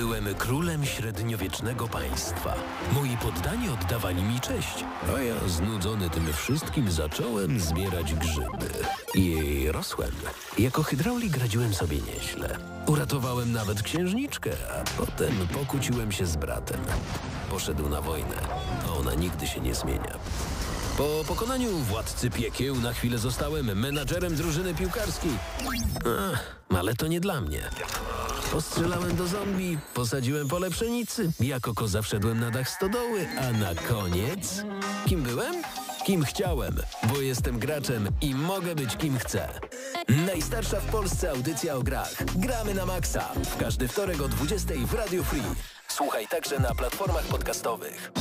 Byłem królem średniowiecznego państwa. Moi poddani oddawali mi cześć, a ja znudzony tym wszystkim zacząłem zbierać grzyby. I rosłem. Jako hydraulik radziłem sobie nieźle. Uratowałem nawet księżniczkę, a potem pokłóciłem się z bratem. Poszedł na wojnę, a ona nigdy się nie zmienia. Po pokonaniu władcy piekieł na chwilę zostałem menadżerem drużyny piłkarskiej. Ach, ale to nie dla mnie. Postrzelałem do zombie, posadziłem pole pszenicy, jako koza wszedłem na dach stodoły, a na koniec... Kim byłem? Kim chciałem, bo jestem graczem i mogę być kim chcę. Najstarsza w Polsce audycja o grach. Gramy na maksa. W każdy wtorek o 20 w Radio Free. Słuchaj także na platformach podcastowych.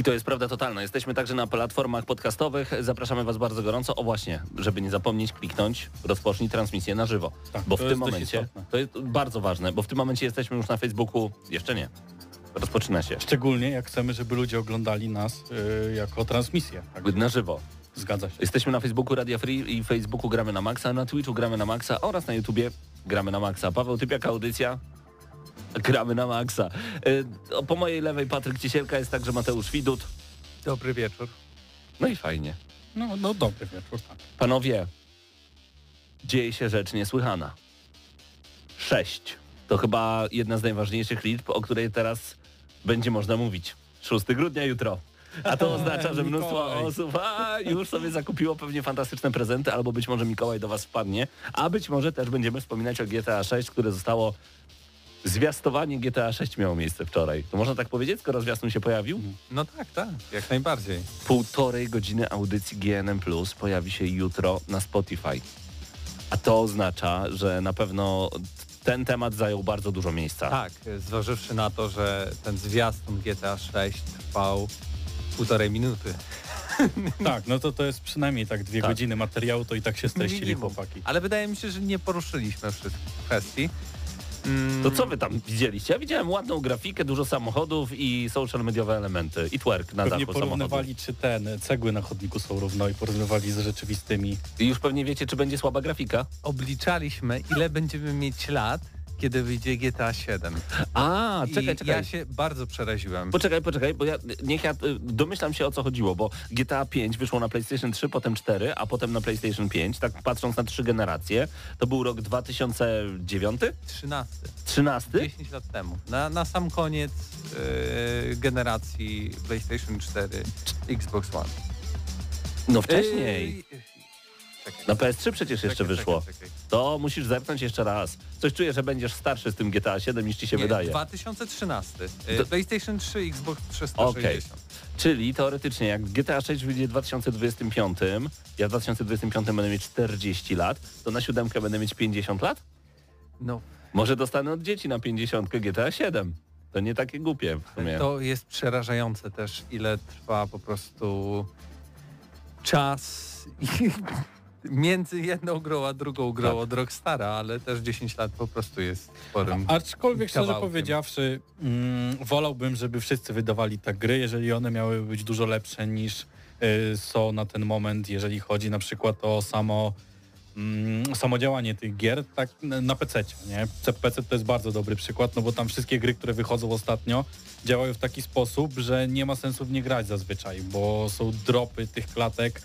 I to jest prawda totalna. Jesteśmy także na platformach podcastowych. Zapraszamy Was bardzo gorąco. O właśnie, żeby nie zapomnieć kliknąć, rozpocznij transmisję na żywo. Tak, bo w tym momencie, to jest bardzo ważne, bo w tym momencie jesteśmy już na Facebooku. Jeszcze nie. Rozpoczyna się. Szczególnie jak chcemy, żeby ludzie oglądali nas y, jako transmisję. Tak, Na żywo. zgadza się. Jesteśmy na Facebooku Radia Free i Facebooku Gramy na Maxa, na Twitchu Gramy na Maxa oraz na YouTubie Gramy na Maxa. Paweł Typiak, audycja Gramy na Maxa. Y, Po mojej lewej Patryk Ciesielka jest także Mateusz Widut. Dobry wieczór. No i fajnie. No, no dobry wieczór, tak. Panowie, dzieje się rzecz niesłychana. Sześć. To chyba jedna z najważniejszych liczb, o której teraz będzie można mówić. 6 grudnia jutro. A to oznacza, że mnóstwo osób a, już sobie zakupiło pewnie fantastyczne prezenty, albo być może Mikołaj do Was wpadnie, a być może też będziemy wspominać o GTA 6, które zostało... Zwiastowanie GTA 6 miało miejsce wczoraj. To można tak powiedzieć, skoro zwiastun się pojawił? No tak, tak, jak najbardziej. półtorej godziny audycji GNM Plus pojawi się jutro na Spotify. A to oznacza, że na pewno ten temat zajął bardzo dużo miejsca. Tak, zważywszy na to, że ten zwiastun GTA 6 trwał półtorej minuty. Tak, no to to jest przynajmniej tak dwie Tak. godziny materiału, to i tak się streścili Minimum. chłopaki. Ale wydaje mi się, że nie poruszyliśmy wszystkich kwestii. Mm, To co wy tam widzieliście? Ja widziałem ładną grafikę, dużo samochodów i social mediowe elementy. I twerk na Pewnie dachu samochodu. porównywali, czy ten cegły na chodniku są równo i porównywali z rzeczywistymi. I już pewnie wiecie, czy będzie słaba grafika. Obliczaliśmy, ile będziemy mieć lat, kiedy wyjdzie GTA 7. A, I czekaj, czekaj. ja się bardzo przeraziłem. Poczekaj, poczekaj, bo ja niech ja y, domyślam się o co chodziło, bo GTA 5 wyszło na PlayStation 3, potem 4, a potem na PlayStation 5, tak patrząc na trzy generacje. To był rok 2009? 13. 13? 10 lat temu. Na, na sam koniec e, generacji PlayStation 4, Xbox One. No wcześniej. Yy, czekaj, Na PS3 przecież jeszcze czekaj, wyszło. czekaj, czekaj. To musisz zepnąć jeszcze raz. Coś czuję, że będziesz starszy z tym GTA 7 niż ci się Nie, wydaje. 2013. E, To- PlayStation 3, Xbox 360. Czyli teoretycznie jak GTA 6 wyjdzie w 2025, ja w 2025 będę mieć 40 lat, to na siódemkę będę mieć 50 lat? No, Może dostanę od dzieci na 50 GTA 7. To nie takie głupie w sumie. to jest przerażające też, ile trwa po prostu czas i między jedną grą a drugą grą Tak. od Rockstara, ale też 10 lat po prostu jest sporym Aczkolwiek szczerze kawałkiem. powiedziawszy, mm, wolałbym, żeby wszyscy wydawali tak gry, jeżeli one miały być dużo lepsze niż y, są na ten moment, jeżeli chodzi na przykład o samo mm, samodziałanie tych gier tak na- PC, nie? PC to jest bardzo dobry przykład, no bo tam wszystkie gry, które wychodzą ostatnio działają w taki sposób, że nie ma sensu w nie grać zazwyczaj, bo są dropy tych klatek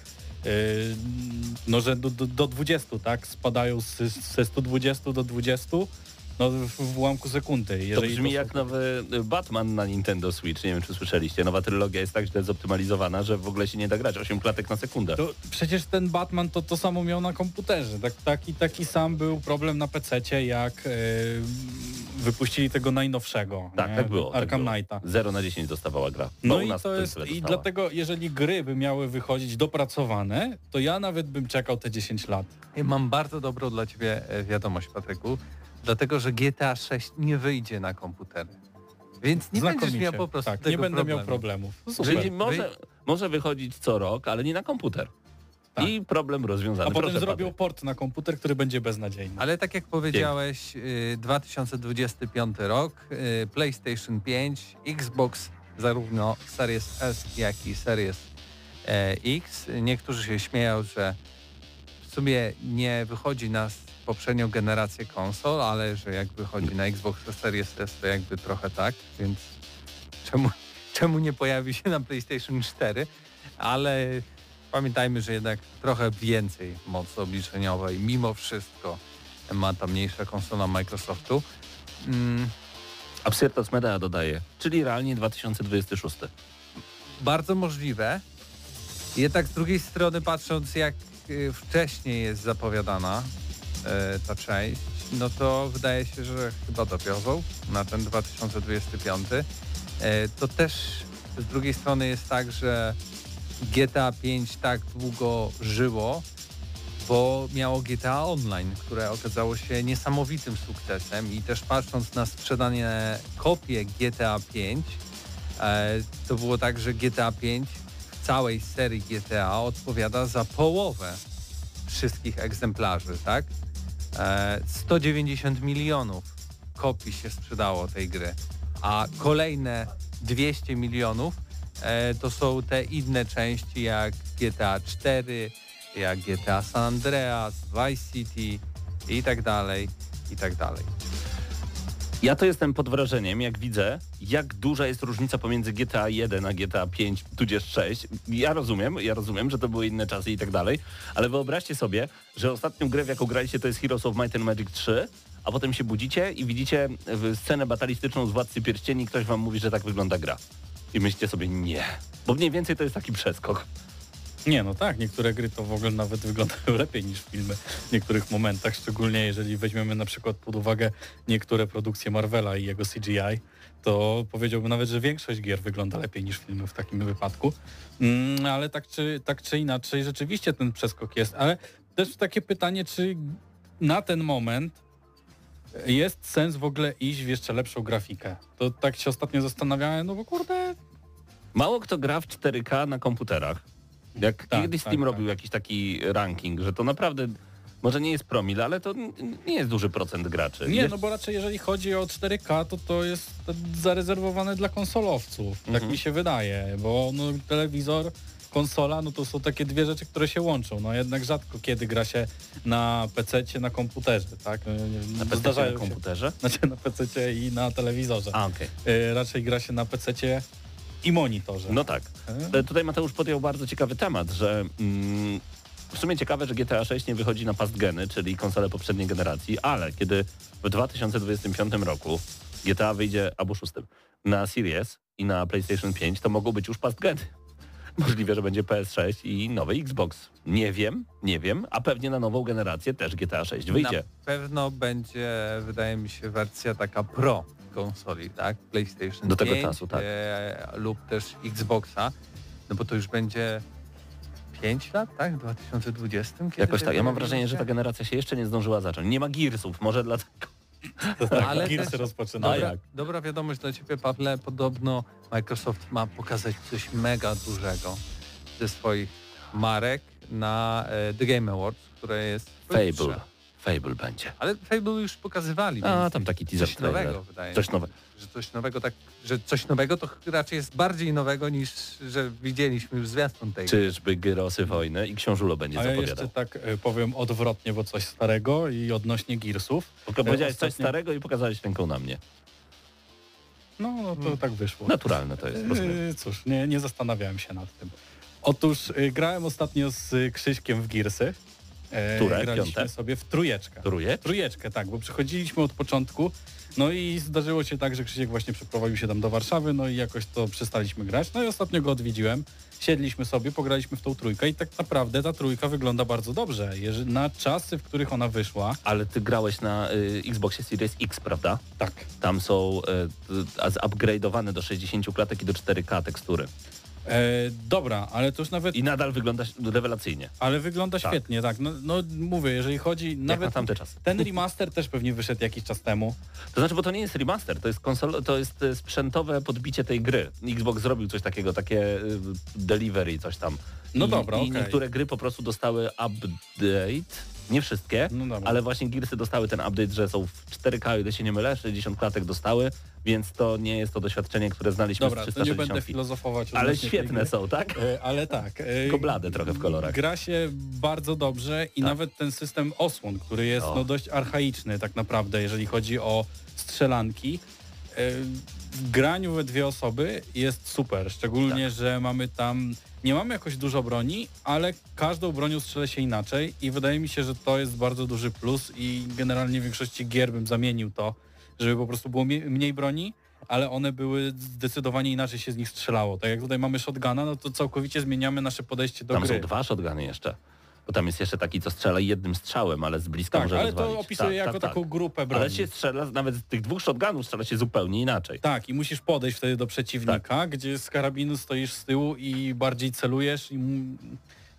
no, że do, do, do 20, tak? Spadają z, ze 120 do 20 no, w, w ułamku sekundy. To brzmi są- jak nowy Batman na Nintendo Switch. Nie wiem, czy słyszeliście. Nowa trylogia jest tak źle zoptymalizowana, że w ogóle się nie da grać. 8 klatek na sekundę. To przecież ten Batman to to samo miał na komputerze. Tak, taki, taki sam był problem na PC, jak e, wypuścili tego najnowszego. Tak, nie? tak było. tak Arkham było. Knighta. 0 na 10 dostawała gra. No u i nas to jest, i dlatego jeżeli gry by miały wychodzić dopracowane, to ja nawet bym czekał te 10 lat. Ja mam bardzo dobrą dla Ciebie e, wiadomość, Patryku, dlatego że GTA 6 nie wyjdzie na komputery. Więc nie będziesz miał po prostu tak, tego nie będę problemu. miał problemów. Czyli Super. może, może wychodzić co rok, ale nie na komputer. Tak. I problem rozwiązany. A potem Proszę, zrobią Patryk. port na komputer, który będzie beznadziejny. Ale tak jak powiedziałeś, y, 2025 rok, y, PlayStation 5, Xbox zarówno Series S, jak i Series e, X. Niektórzy się śmieją, że w sumie nie wychodzi nas poprzednią generację konsol, ale że jak wychodzi na Xbox Series S, to jakby trochę tak, więc czemu, czemu nie pojawi się na PlayStation 4? Ale pamiętajmy, że jednak trochę więcej mocy obliczeniowej mimo wszystko ma ta mniejsza konsola Microsoftu. Mm, Absyrtos Medea dodaje, czyli realnie 2026. bardzo możliwe. Jednak z drugiej strony patrząc jak y, wcześniej jest zapowiadana ta część, no to wydaje się, że chyba dowiozą na ten 2025. E, to też z drugiej strony jest tak, że GTA 5 tak długo żyło, bo miało GTA Online, które okazało się niesamowitym sukcesem i też patrząc na sprzedane kopie GTA 5, e, to było tak, że GTA 5 w całej serii GTA odpowiada za połowę wszystkich egzemplarzy, tak? E, 190 milionów kopii się sprzedało tej gry, a kolejne 200 milionów e, to są te inne części jak GTA 4, jak GTA San Andreas, Vice City i tak dalej, i tak dalej. Ja to jestem pod wrażeniem, jak widzę, jak duża jest różnica pomiędzy GTA 1 a GTA 5, tudzież 6. Ja rozumiem, ja rozumiem, że to były inne czasy i tak dalej, ale wyobraźcie sobie, że ostatnią grę, w jaką graliście, to jest Heroes of Might and Magic 3, a potem się budzicie i widzicie scenę batalistyczną z Władcy Pierścieni i ktoś wam mówi, że tak wygląda gra. I myślicie sobie, nie. Bo mniej więcej to jest taki przeskok. Nie, no tak, niektóre gry to w ogóle nawet wyglądają lepiej niż filmy w niektórych momentach, szczególnie jeżeli weźmiemy na przykład pod uwagę niektóre produkcje Marvela i jego CGI, to powiedziałbym nawet, że większość gier wygląda lepiej niż filmy w takim wypadku. Mm, ale tak czy, tak czy inaczej, rzeczywiście ten przeskok jest, ale też takie pytanie, czy na ten moment jest sens w ogóle iść w jeszcze lepszą grafikę? To tak się ostatnio zastanawiałem, no bo kurde, Mało kto gra w 4K na komputerach. Jak Tak, kiedyś tak, Steam tak. robił jakiś taki ranking, że to naprawdę może nie jest promil, ale to nie jest duży procent graczy. Nie, no bo raczej jeżeli chodzi o 4K, to to jest zarezerwowane dla konsolowców. Tak Mhm. mi się wydaje, bo no, telewizor, konsola, no to są takie dwie rzeczy, które się łączą. No jednak rzadko kiedy gra się na PC, na komputerze, tak? No, na PC na się- komputerze. Znaczy na PC i na telewizorze. A, okej. Y, raczej gra się na PC i monitorze. No tak. E, Tutaj Mateusz podjął bardzo ciekawy temat, że mm, w sumie ciekawe, że GTA 6 nie wychodzi na past geny, czyli konsole poprzedniej generacji, ale kiedy w 2025 roku GTA wyjdzie, albo szóstym, na Series i na PlayStation 5, to mogą być już past geny. Możliwe, że będzie PS6 i nowy Xbox. Nie wiem, nie wiem, a pewnie na nową generację też GTA 6 wyjdzie. Na pewno będzie, wydaje mi się, wersja taka pro konsoli, tak? PlayStation Do tego 5, czasu, tak. E, lub też Xboxa, no bo to już będzie 5 lat, tak? W 2020? Kiedy Jakoś tak. Ja mam wrażenie, że ta generacja się jeszcze nie zdążyła zacząć. Nie ma Gearsów, może dlatego. To tak, Ale Gearsy też- rozpoczynają. Dobra, jak? dobra wiadomość dla Ciebie, Pawle. Podobno Microsoft ma pokazać coś mega dużego ze swoich marek na e, The Game Awards, które jest Fable. pojutrze. Fable będzie. Ale Fable już pokazywali. A, tam taki teaser coś trailer. nowego wydaje Coś mi się. nowe. Że coś nowego, tak, że coś nowego to raczej jest bardziej nowego niż, że widzieliśmy już zwiastun tej. Czyżby Gyrosy wojny i Książulo będzie A ja zapowiadał. jeszcze tak y, powiem odwrotnie, bo coś starego i odnośnie Gearsów. Tylko powiedziałeś coś ostatnio- starego i pokazałeś ręką na mnie. No, no to Hmm. tak wyszło. Naturalne to jest, rozumiem. Yy, cóż, nie, nie zastanawiałem się nad tym. Otóż y, grałem ostatnio z y, Krzyśkiem w Gearsy. E, Które? Graliśmy Piąte? sobie w trójeczkę. Truje? Trójeczkę, tak, bo przychodziliśmy od początku, no i zdarzyło się tak, że Krzysiek właśnie przeprowadził się tam do Warszawy, no i jakoś to przestaliśmy grać. No i ostatnio go odwiedziłem, siedliśmy sobie, pograliśmy w tą trójkę i tak naprawdę ta trójka wygląda bardzo dobrze. Jeżeli, na czasy, w których ona wyszła, Ale ty grałeś na y, Xboxie Series X, prawda? tak, Tam są y, zupgrade'owane do 60 klatek i do 4K tekstury. E, dobra, ale to już nawet, I nadal wygląda rewelacyjnie. ale wygląda Tak. świetnie, tak. No, no mówię, jeżeli chodzi, Jak na nawet tamte czasy. ten remaster też pewnie wyszedł jakiś czas temu. To znaczy, bo to nie jest remaster, to jest konsol, to jest y, sprzętowe podbicie tej gry. Xbox zrobił coś takiego, takie y, delivery, coś tam. No I, dobra, i okej. niektóre gry po prostu dostały update, nie wszystkie, No dobra. ale właśnie Gearsy dostały ten update, że są w 4K, o ile się nie mylę, 60 klatek dostały, więc to nie jest to doświadczenie, które znaliśmy Dobra, z to nie będę 360. filozofować. Ale świetne są, tak? E, Ale tak. e, Tylko blade trochę w kolorach. Gra się bardzo dobrze i Tak. nawet ten system osłon, który jest O. no, dość archaiczny tak naprawdę, jeżeli chodzi o strzelanki. e, W graniu we dwie osoby jest super, szczególnie, Tak. że mamy tam, nie mamy jakoś dużo broni, ale każdą bronią strzelę się inaczej i wydaje mi się, że to jest bardzo duży plus i generalnie w większości gier bym zamienił to, żeby po prostu było mniej broni, ale one były zdecydowanie inaczej się z nich strzelało. Tak jak tutaj mamy shotguna, no to całkowicie zmieniamy nasze podejście do Tam gry. są dwa shotguny jeszcze. Bo tam jest jeszcze taki, co strzela jednym strzałem, ale z bliska Tak, może ale rozwalić. to opisuje tak, jako tak, tak. taką grupę broni. Ale się strzela, nawet z tych dwóch shotgunów strzela się zupełnie inaczej. Tak, i musisz podejść wtedy do przeciwnika, Tak. gdzie z karabinu stoisz z tyłu i bardziej celujesz i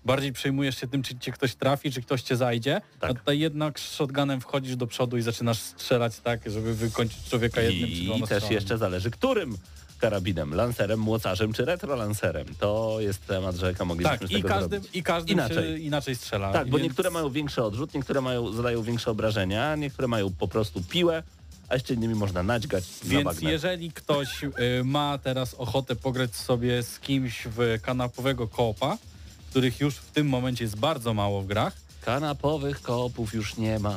bardziej przejmujesz się tym, czy cię ktoś trafi, czy ktoś cię zajdzie. Tak. A tutaj jednak z shotgunem wchodzisz do przodu i zaczynasz strzelać tak, żeby wykończyć człowieka jednym I dwoma też jeszcze zależy, którym karabinem, lancerem, młocarzem czy retrolancerem. To jest temat rzeka, moglibyśmy Tak, z i tego każdym, zrobić. i każdym Inaczej. inaczej strzela. Tak, bo więc- niektóre mają większy odrzut, niektóre mają, zadają większe obrażenia, niektóre mają po prostu piłę, a jeszcze innymi można naćgać na Więc bagnet. jeżeli ktoś y, ma teraz ochotę pograć sobie z kimś w kanapowego koopa, których już w tym momencie jest bardzo mało w grach, Kanapowych kopów już nie ma.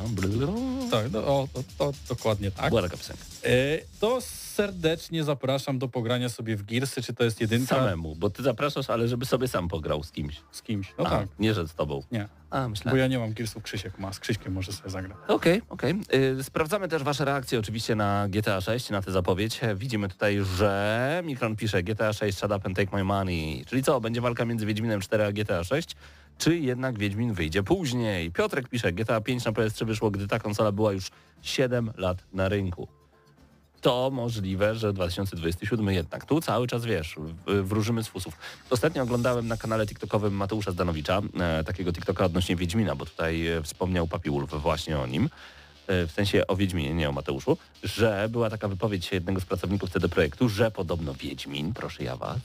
tak, no, o, to, to dokładnie tak, Była taka piosenka. y, to serdecznie zapraszam do pogrania sobie w Gearsy, czy to jest jedynka Samemu, bo ty zapraszasz, ale żeby sobie sam pograł z kimś. z kimś. No A, tak, Nie, że z tobą. nie, A, bo myślałem. ja nie mam Gearsów, Krzysiek ma, z Krzyśkiem może sobie zagrać. Okej, okej. Y, Sprawdzamy też Wasze reakcje oczywiście na GTA 6, na tę zapowiedź. Widzimy tutaj, że Mikron pisze GTA 6 shut up and take my money. Czyli co, będzie walka między Wiedźminem 4 a GTA 6? Czy jednak Wiedźmin wyjdzie później? Piotrek pisze, GTA 5 na PS3 wyszło, gdy ta konsola była już 7 lat na rynku. To możliwe, że 2027 jednak. Tu cały czas, wiesz, wróżymy z fusów. Ostatnio oglądałem na kanale TikTokowym Mateusza Zdanowicza, e, takiego TikToka odnośnie Wiedźmina, bo tutaj e, wspomniał Papi Wolf właśnie o nim, e, w sensie o Wiedźminie, nie o Mateuszu, że była taka wypowiedź jednego z pracowników CD Projektu, że podobno Wiedźmin, proszę ja was,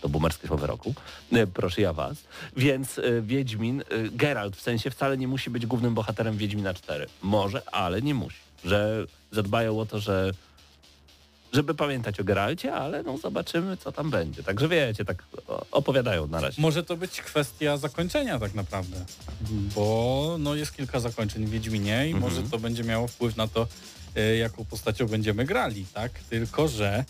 to boomerskie słowo roku, e, proszę ja was, więc e, Wiedźmin, e, Geralt w sensie wcale nie musi być głównym bohaterem Wiedźmina 4. Może, ale nie musi. Że zadbają o to, że żeby pamiętać o Geralcie, ale no zobaczymy, co tam będzie. Także wiecie, tak opowiadają na razie. Może to być kwestia zakończenia tak naprawdę, bo no, jest kilka zakończeń w Wiedźminie i Mhm. może to będzie miało wpływ na to, jaką postacią będziemy grali, tak? Tylko, że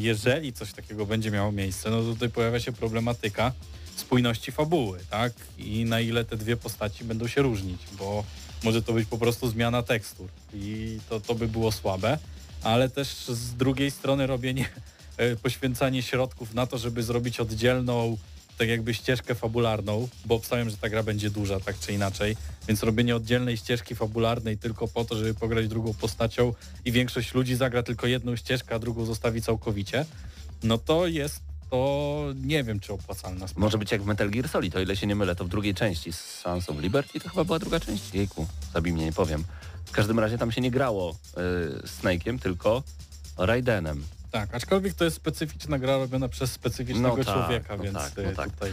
jeżeli coś takiego będzie miało miejsce, no to tutaj pojawia się problematyka spójności fabuły, tak? I na ile te dwie postaci będą się różnić, bo może to być po prostu zmiana tekstur i to, to by było słabe, ale też z drugiej strony robienie, e, poświęcanie środków na to, żeby zrobić oddzielną tak jakby ścieżkę fabularną, bo obstawiam, że ta gra będzie duża, tak czy inaczej, więc robienie oddzielnej ścieżki fabularnej tylko po to, żeby pograć drugą postacią i większość ludzi zagra tylko jedną ścieżkę, a drugą zostawi całkowicie, no to jest to nie wiem, czy opłacalna sprawa. Może być jak w Metal Gear Solid, o ile się nie mylę, to w drugiej części Sons of Liberty to chyba była druga część? Jejku, zabij mnie, nie powiem. W każdym razie tam się nie grało y, Snake'iem, tylko Raidenem. Tak, aczkolwiek to jest specyficzna gra robiona przez specyficznego No tak, człowieka, no więc tak, no y, tak. tutaj...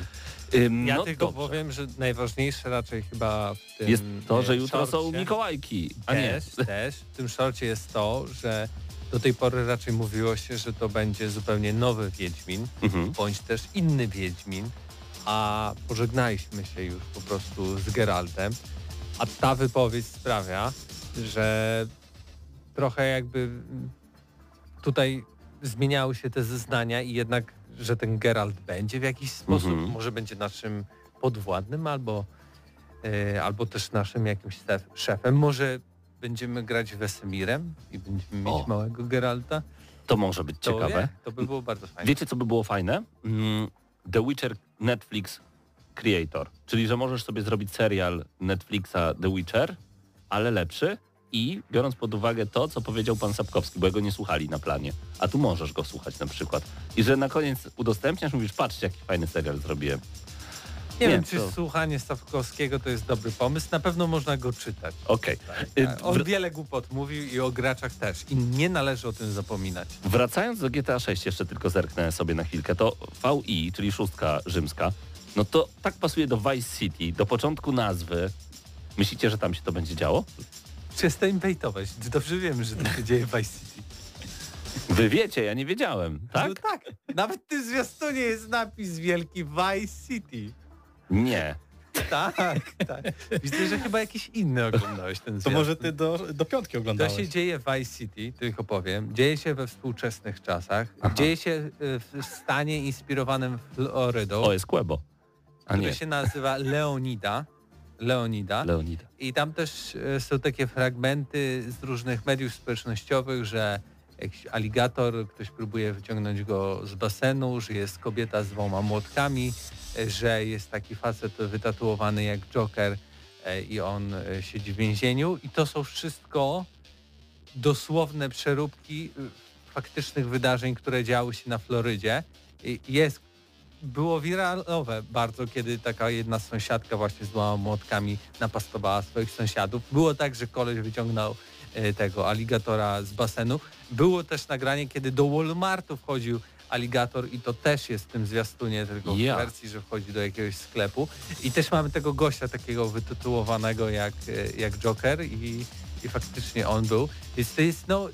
Ym, Ja no tylko dobrze. powiem, że najważniejsze raczej chyba w tym Jest to, że e, jutro są Mikołajki, a nie. Też, też. W tym szorcie jest to, że do tej pory raczej mówiło się, że to będzie zupełnie nowy Wiedźmin, Mhm. bądź też inny Wiedźmin, a pożegnaliśmy się już po prostu z Geraltem, a ta wypowiedź sprawia, że trochę jakby tutaj zmieniały się te zeznania i jednak, że ten Geralt będzie w jakiś sposób, Mhm. może będzie naszym podwładnym albo, e, albo też naszym jakimś szef, szefem, może będziemy grać Wesemirem i będziemy mieć O. małego Geralta. To może być To ciekawe. wie, To by było bardzo fajne. Wiecie, co by było fajne? Mm, The Witcher Netflix Creator. Czyli, że możesz sobie zrobić serial Netflixa The Witcher, ale lepszy i biorąc pod uwagę to, co powiedział pan Sapkowski, bo jego nie słuchali na planie, a tu możesz go słuchać na przykład. I że na koniec udostępniasz, mówisz, patrzcie, jaki fajny serial zrobiłem. Nie, Nie, wiem, czy to- słuchanie Stawkowskiego to jest dobry pomysł. Na pewno można go czytać. Okej. Tak. Y, On wr- wiele głupot mówił i o graczach też. I nie należy o tym zapominać. Wracając do GTA 6, jeszcze tylko zerknę sobie na chwilkę, to VI, czyli szóstka rzymska, No to tak pasuje do Vice City, do początku nazwy. Myślicie, że tam się to będzie działo? Przestań bejtować. Dobrze wiem, że to się dzieje w Vice City. Wy wiecie, ja nie wiedziałem, tak? No tak. Nawet w tym zwiastunie jest napis wielki Vice City. Nie. Tak, tak. Widzę, że chyba jakiś inny oglądałeś ten To zwiastun. może ty do, do piątki To oglądałeś. się dzieje w Vice City, tylko powiem. Dzieje się we współczesnych czasach. Aha. Dzieje się y, w stanie inspirowanym Florydą, O, jest Kłebo. A który nie, się nazywa Leonida. Leonida. Leonida. I tam też e, są takie fragmenty z różnych mediów społecznościowych, że jakiś aligator, ktoś próbuje wyciągnąć go z basenu, że jest kobieta z dwoma młotkami, e, że jest taki facet wytatuowany jak Joker e, i on siedzi w więzieniu. I to są wszystko dosłowne przeróbki faktycznych wydarzeń, które działy się na Florydzie. Jest było wiralowe bardzo, kiedy taka jedna sąsiadka właśnie z dwoma młotkami napastowała swoich sąsiadów. Było tak, że koleś wyciągnął e, tego aligatora z basenu. Było też nagranie, kiedy do Walmartu wchodził aligator i to też jest w tym zwiastunie, tylko w wersji, że wchodzi do jakiegoś sklepu. I też mamy tego gościa takiego wytytułowanego jak, e, jak Joker i, i faktycznie on był. Więc to jest, no,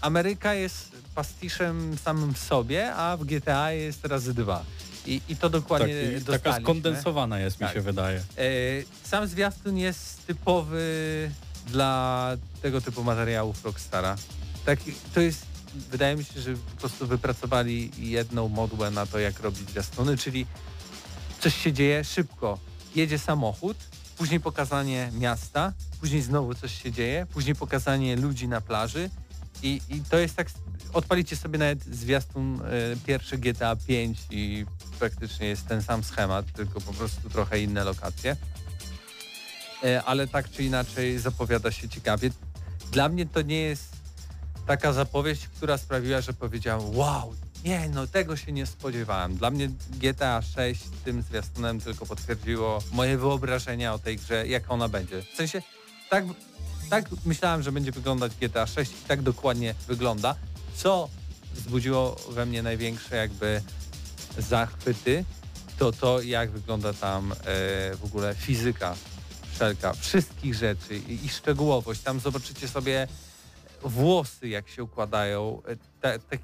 Ameryka jest pastiszem samym w sobie, a w GTA jest razy dwa. I, i to tak, dokładnie i taka skondensowana jest, mi Tak. się wydaje. E, Sam zwiastun jest typowy dla tego typu materiałów Rockstara. Tak, to jest, wydaje mi się, że po prostu wypracowali jedną modłę na to, jak robić zwiastuny, czyli coś się dzieje szybko. Jedzie samochód, później pokazanie miasta, później znowu coś się dzieje, później pokazanie ludzi na plaży i, i to jest tak, odpalicie sobie nawet zwiastun e, pierwszy GTA 5 i praktycznie jest ten sam schemat, tylko po prostu trochę inne lokacje. E, ale tak czy inaczej zapowiada się ciekawie. Dla mnie to nie jest taka zapowiedź, która sprawiła, że powiedziałem wow, nie no tego się nie spodziewałem. Dla mnie GTA 6 tym zwiastunem tylko potwierdziło moje wyobrażenia o tej grze, jak ona będzie. W sensie tak, tak myślałem, że będzie wyglądać GTA 6 i tak dokładnie wygląda, co wzbudziło we mnie największe jakby zachwyty, to to jak wygląda tam e, w ogóle fizyka wszelka, wszystkich rzeczy i, i szczegółowość. Tam zobaczycie sobie włosy, jak się układają. E, te, te,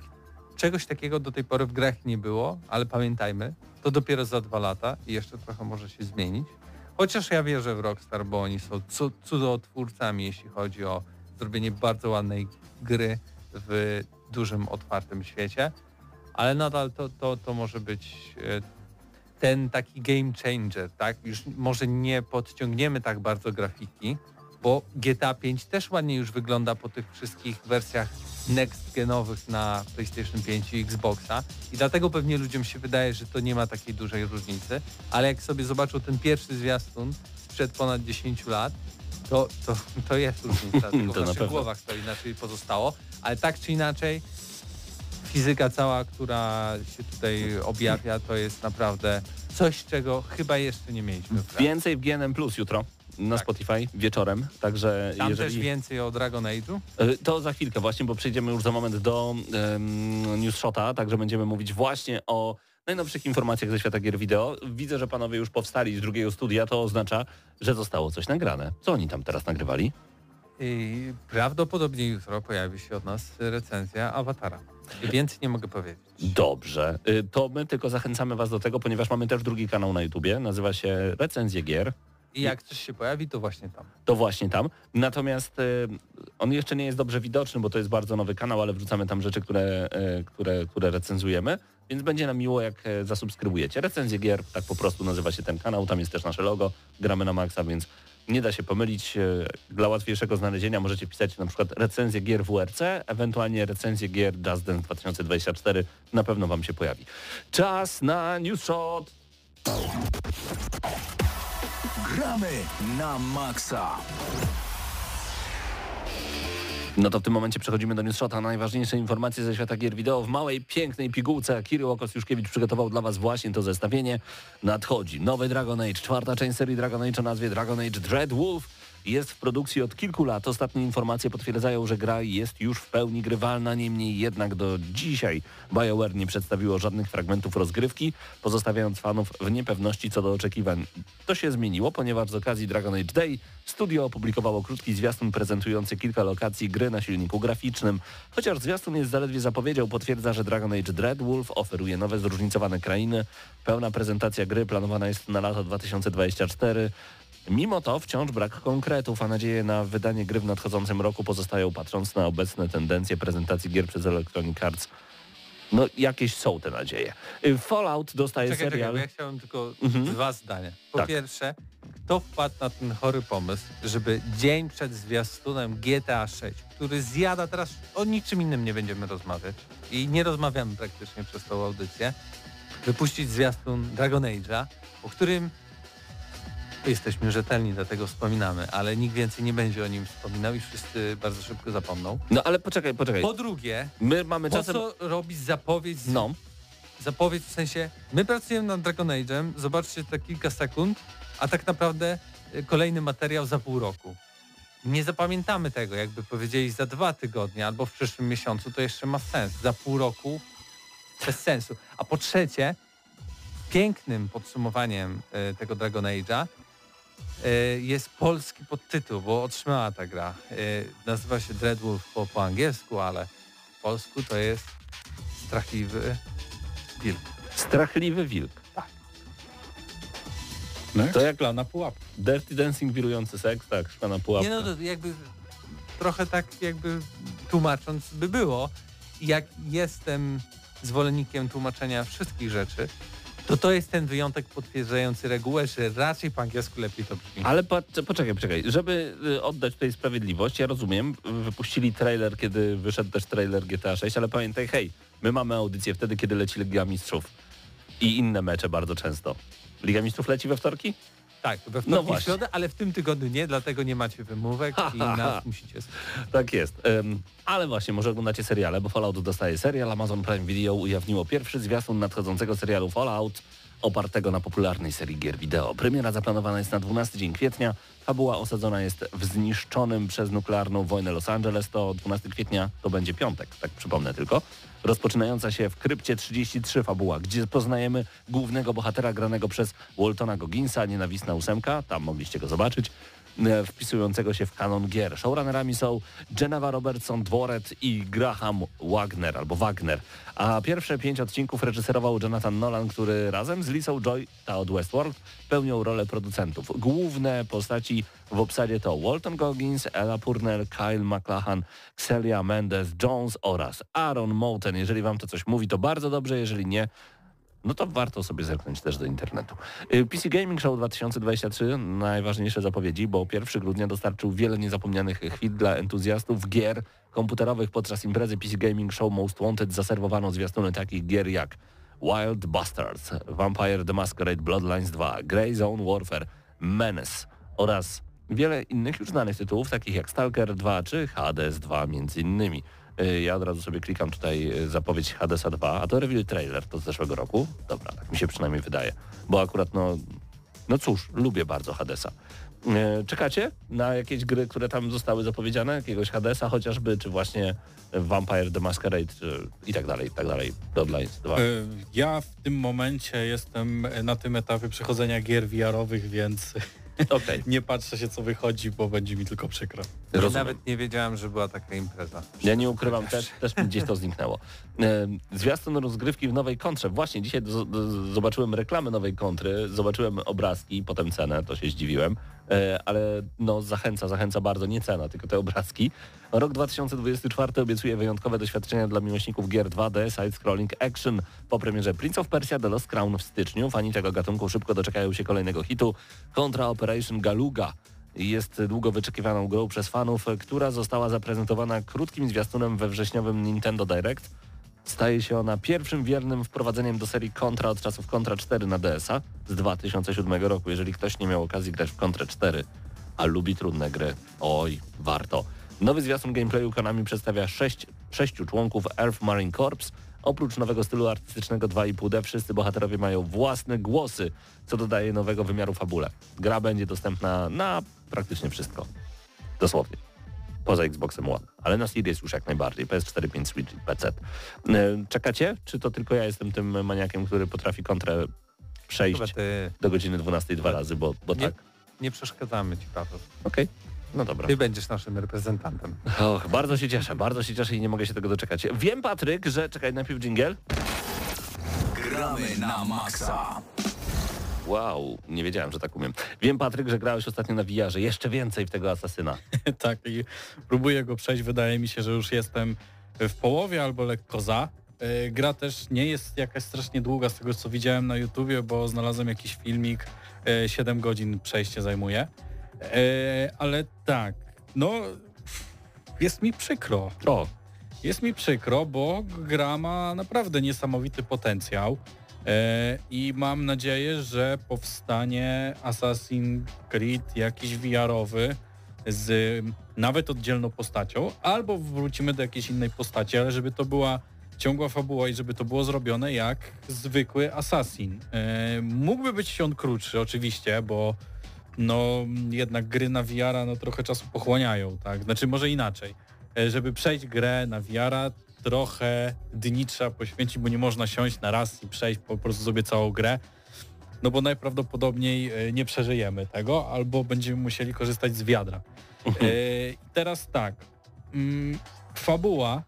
czegoś takiego do tej pory w grach nie było, ale pamiętajmy, to dopiero za dwa lata i jeszcze trochę może się zmienić. Chociaż ja wierzę w Rockstar, bo oni są cu- cudotwórcami, jeśli chodzi o zrobienie bardzo ładnej gry w dużym, otwartym świecie, ale nadal to, to, to może być e, ten taki game changer, tak? Już może nie podciągniemy tak bardzo grafiki, bo GTA 5 też ładnie już wygląda po tych wszystkich wersjach next genowych na PlayStation 5 i Xboxa. I dlatego pewnie ludziom się wydaje, że to nie ma takiej dużej różnicy, ale jak sobie zobaczą ten pierwszy zwiastun sprzed ponad 10 lat, to, to, to jest różnica, tylko To w naszych głowach to inaczej pozostało, ale tak czy inaczej fizyka cała, która się tutaj objawia, to jest naprawdę coś, czego chyba jeszcze nie mieliśmy. Więcej w GNM Plus jutro na Tak. Spotify wieczorem, także Tam jeżeli... też więcej o Dragon Age'u. E, To za chwilkę właśnie, bo przejdziemy już za moment do um, News Shota, także będziemy mówić właśnie o najnowszych informacjach ze świata gier wideo. Widzę, że panowie już powstali z drugiego studia, to oznacza, że zostało coś nagrane. Co oni tam teraz nagrywali? I prawdopodobnie jutro pojawi się od nas recenzja Awatara. Więcej nie mogę powiedzieć. Dobrze, Y, to my tylko zachęcamy was do tego, ponieważ mamy też drugi kanał na YouTubie, nazywa się Recenzje Gier. I jak coś się pojawi, to właśnie tam. To właśnie tam. Natomiast y, on jeszcze nie jest dobrze widoczny, bo to jest bardzo nowy kanał, ale wrzucamy tam rzeczy, które, y, które, które recenzujemy, więc będzie nam miło, jak e, zasubskrybujecie. Recenzje gier, tak po prostu nazywa się ten kanał, tam jest też nasze logo, gramy na maksa, więc nie da się pomylić. Y, Dla łatwiejszego znalezienia możecie pisać na przykład recenzję gier WRC, ewentualnie recenzję gier Just Dance 2024, na pewno wam się pojawi. Czas na News Shot! Gramy na maksa. No to w tym momencie przechodzimy do Newsshota. Najważniejsze informacje ze świata gier wideo w małej, pięknej pigułce. Kirył Okos-Juszkiewicz przygotował dla Was właśnie to zestawienie. Nadchodzi nowy Dragon Age, czwarta część serii Dragon Age o nazwie Dragon Age Dread Wolf. Jest w produkcji od kilku lat. Ostatnie informacje potwierdzają, że gra jest już w pełni grywalna, niemniej jednak do dzisiaj BioWare nie przedstawiło żadnych fragmentów rozgrywki, pozostawiając fanów w niepewności co do oczekiwań. To się zmieniło, ponieważ z okazji Dragon Age Day studio opublikowało krótki zwiastun prezentujący kilka lokacji gry na silniku graficznym. Chociaż zwiastun jest zaledwie zapowiedział, potwierdza, że Dragon Age Dreadwolf oferuje nowe zróżnicowane krainy. Pełna prezentacja gry planowana jest na lato 2024. Mimo to wciąż brak konkretów, a nadzieje na wydanie gry w nadchodzącym roku pozostają patrząc na obecne tendencje prezentacji gier przez Electronic Arts. No jakieś są te nadzieje. Y, Fallout dostaje Czekaj, czekaj, serial. bo ja chciałem tylko Mhm. dwa zdania. Po Tak. pierwsze, kto wpadł na ten chory pomysł, żeby dzień przed zwiastunem GTA 6, który zjada teraz, o niczym innym nie będziemy rozmawiać i nie rozmawiamy praktycznie przez tą audycję, wypuścić zwiastun Dragon Age'a, o którym jesteśmy rzetelni, dlatego wspominamy, ale nikt więcej nie będzie o nim wspominał i wszyscy bardzo szybko zapomną. No ale poczekaj, poczekaj. Po drugie, My mamy po czasem... co robić zapowiedź No, zapowiedź w sensie, my pracujemy nad Dragon Age'em, zobaczcie te kilka sekund, a tak naprawdę y, kolejny materiał za pół roku. Nie zapamiętamy tego, jakby powiedzieli za dwa tygodnie albo w przyszłym miesiącu, to jeszcze ma sens. Za pół roku bez sensu. A po trzecie, pięknym podsumowaniem y, tego Dragon Age'a jest polski podtytuł, bo otrzymała ta gra. Y, nazywa się Dreadwolf po, po angielsku, ale w polsku to jest strachliwy wilk. strachliwy wilk. No, To to jak- plana pułapka. Dirty Dancing, wirujący seks, tak, szklana pułapka. Nie no, to jakby trochę tak jakby tłumacząc by było. Jak jestem zwolennikiem tłumaczenia wszystkich rzeczy, to to jest ten wyjątek potwierdzający regułę, że raczej po angielsku lepiej to brzmi. Ale po, poczekaj, poczekaj. Żeby y, oddać tutaj sprawiedliwość, ja rozumiem, wypuścili trailer, kiedy wyszedł też trailer GTA 6, ale pamiętaj, hej, my mamy audycję wtedy, kiedy leci Liga Mistrzów i inne mecze bardzo często. Liga Mistrzów leci we wtorki? Tak, we No wtorki właśnie. w środę, ale w tym tygodniu nie, dlatego nie macie wymówek Ha, i ha, ha. nas musicie słuchać. Tak jest. Ym, ale właśnie, może oglądacie seriale, bo Fallout dostaje serial. Amazon Prime Video ujawniło pierwszy zwiastun nadchodzącego serialu Fallout opartego na popularnej serii gier wideo. Premiera zaplanowana jest na 12 dzień kwietnia. Fabuła osadzona jest w zniszczonym przez nuklearną wojnę Los Angeles. To 12 kwietnia to będzie piątek, tak przypomnę tylko. Rozpoczynająca się w Krypcie 33 fabuła, gdzie poznajemy głównego bohatera granego przez Waltona Gogginsa, nienawistna ósemka, tam mogliście go zobaczyć wpisującego się w kanon gier. Showrunnerami są Geneva Robertson, Dworet i Graham Wagner albo Wagner. A pierwsze pięć odcinków reżyserował Jonathan Nolan, który razem z Lisą Joy, ta od Westworld, pełnią rolę producentów. Główne postaci w obsadzie to Walton Goggins, Ella Purnell, Kyle McLachlan, Celia Mendes, Jones oraz Aaron Moulton. Jeżeli wam to coś mówi, to bardzo dobrze, jeżeli nie, no to warto sobie zerknąć też do internetu. Y, PC Gaming Show 2023, najważniejsze zapowiedzi, bo 1 grudnia dostarczył wiele niezapomnianych chwil dla entuzjastów gier komputerowych podczas imprezy PC Gaming Show Most Wanted zaserwowano zwiastuny takich gier jak Wild Bastards, Vampire the Masquerade Bloodlines 2, Grey Zone Warfare, Menace oraz wiele innych już znanych tytułów, takich jak Stalker 2 czy Hades 2 między innymi. Y, Ja od razu sobie klikam tutaj y, zapowiedź Hadesa 2, a to reveal trailer to z zeszłego roku. Dobra, tak mi się przynajmniej wydaje. Bo akurat no, no cóż, lubię bardzo Hadesa. Y, Czekacie na jakieś gry, które tam zostały zapowiedziane? Jakiegoś Hadesa chociażby, czy właśnie Vampire the Masquerade czy i tak dalej, i tak dalej. Bloodlines 2. Y, Ja w tym momencie jestem na tym etapie przechodzenia gier VR-owych, więc Okej, nie patrzę się co wychodzi, bo będzie mi tylko przykro. Rozumiem. nawet nie wiedziałem, że była taka impreza. Ja nie ukrywam, też, też mi gdzieś to zniknęło. Zwiastun rozgrywki w nowej kontrze. Właśnie dzisiaj do, do, zobaczyłem reklamę nowej kontry, zobaczyłem obrazki, potem cenę, to się zdziwiłem, e, ale no zachęca, zachęca bardzo, nie cena, tylko te obrazki. Rok 2024 obiecuje wyjątkowe doświadczenia dla miłośników gier 2D, side-scrolling action. Po premierze Prince of Persia The Lost Crown w styczniu fani tego gatunku szybko doczekają się kolejnego hitu Contra Operation Galuga jest długo wyczekiwaną grą przez fanów, która została zaprezentowana krótkim zwiastunem we wrześniowym Nintendo Direct. Staje się ona pierwszym wiernym wprowadzeniem do serii Contra od czasów Contra 4 na DS-a z 2007 roku. Jeżeli ktoś nie miał okazji grać w Contra 4, a lubi trudne gry, oj, warto. Nowy zwiastun gameplayu Konami przedstawia sześć sześciu członków Earth Marine Corps. Oprócz nowego stylu artystycznego 2,5D wszyscy bohaterowie mają własne głosy, co dodaje nowego wymiaru fabule. Gra będzie dostępna na praktycznie wszystko. Dosłownie. Poza Xboxem One. Ale na Series już jak najbardziej. PS4, 5 Switch i PC. E, Czekacie? Czy to tylko ja jestem tym maniakiem, który potrafi kontrę przejść ty. do godziny 12 dwa razy, bo, bo Nie, tak? nie przeszkadzamy ci, Paweł. Okej. No dobra. Ty będziesz naszym reprezentantem. Och, bardzo się cieszę, bardzo się cieszę i nie mogę się tego doczekać. Wiem, Patryk, że... Czekaj, najpierw jingle. Gramy na maksa. Wow, nie wiedziałem, że tak umiem. Wiem, Patryk, że grałeś ostatnio na VR-ze. Jeszcze więcej w tego asasyna. tak, i próbuję go przejść. Wydaje mi się, że już jestem w połowie albo lekko za. E, Gra też nie jest jakaś strasznie długa z tego, co widziałem na YouTubie, bo znalazłem jakiś filmik. e, 7 godzin przejście zajmuje. E, Ale tak, no jest mi przykro. O, Jest mi przykro, bo gra ma naprawdę niesamowity potencjał e, i mam nadzieję, że powstanie Assassin's Creed jakiś VR-owy z nawet oddzielną postacią, albo wrócimy do jakiejś innej postaci, ale żeby to była ciągła fabuła i żeby to było zrobione jak zwykły Assassin. E, mógłby być on krótszy oczywiście, bo no jednak gry na VR-a no trochę czasu pochłaniają, tak? Znaczy może inaczej. E, Żeby przejść grę na VR-a trochę dni trzeba poświęcić, bo nie można siąść na raz i przejść po prostu sobie całą grę. No bo najprawdopodobniej e, nie przeżyjemy tego, albo będziemy musieli korzystać z wiadra. E, i teraz tak. Mm, fabuła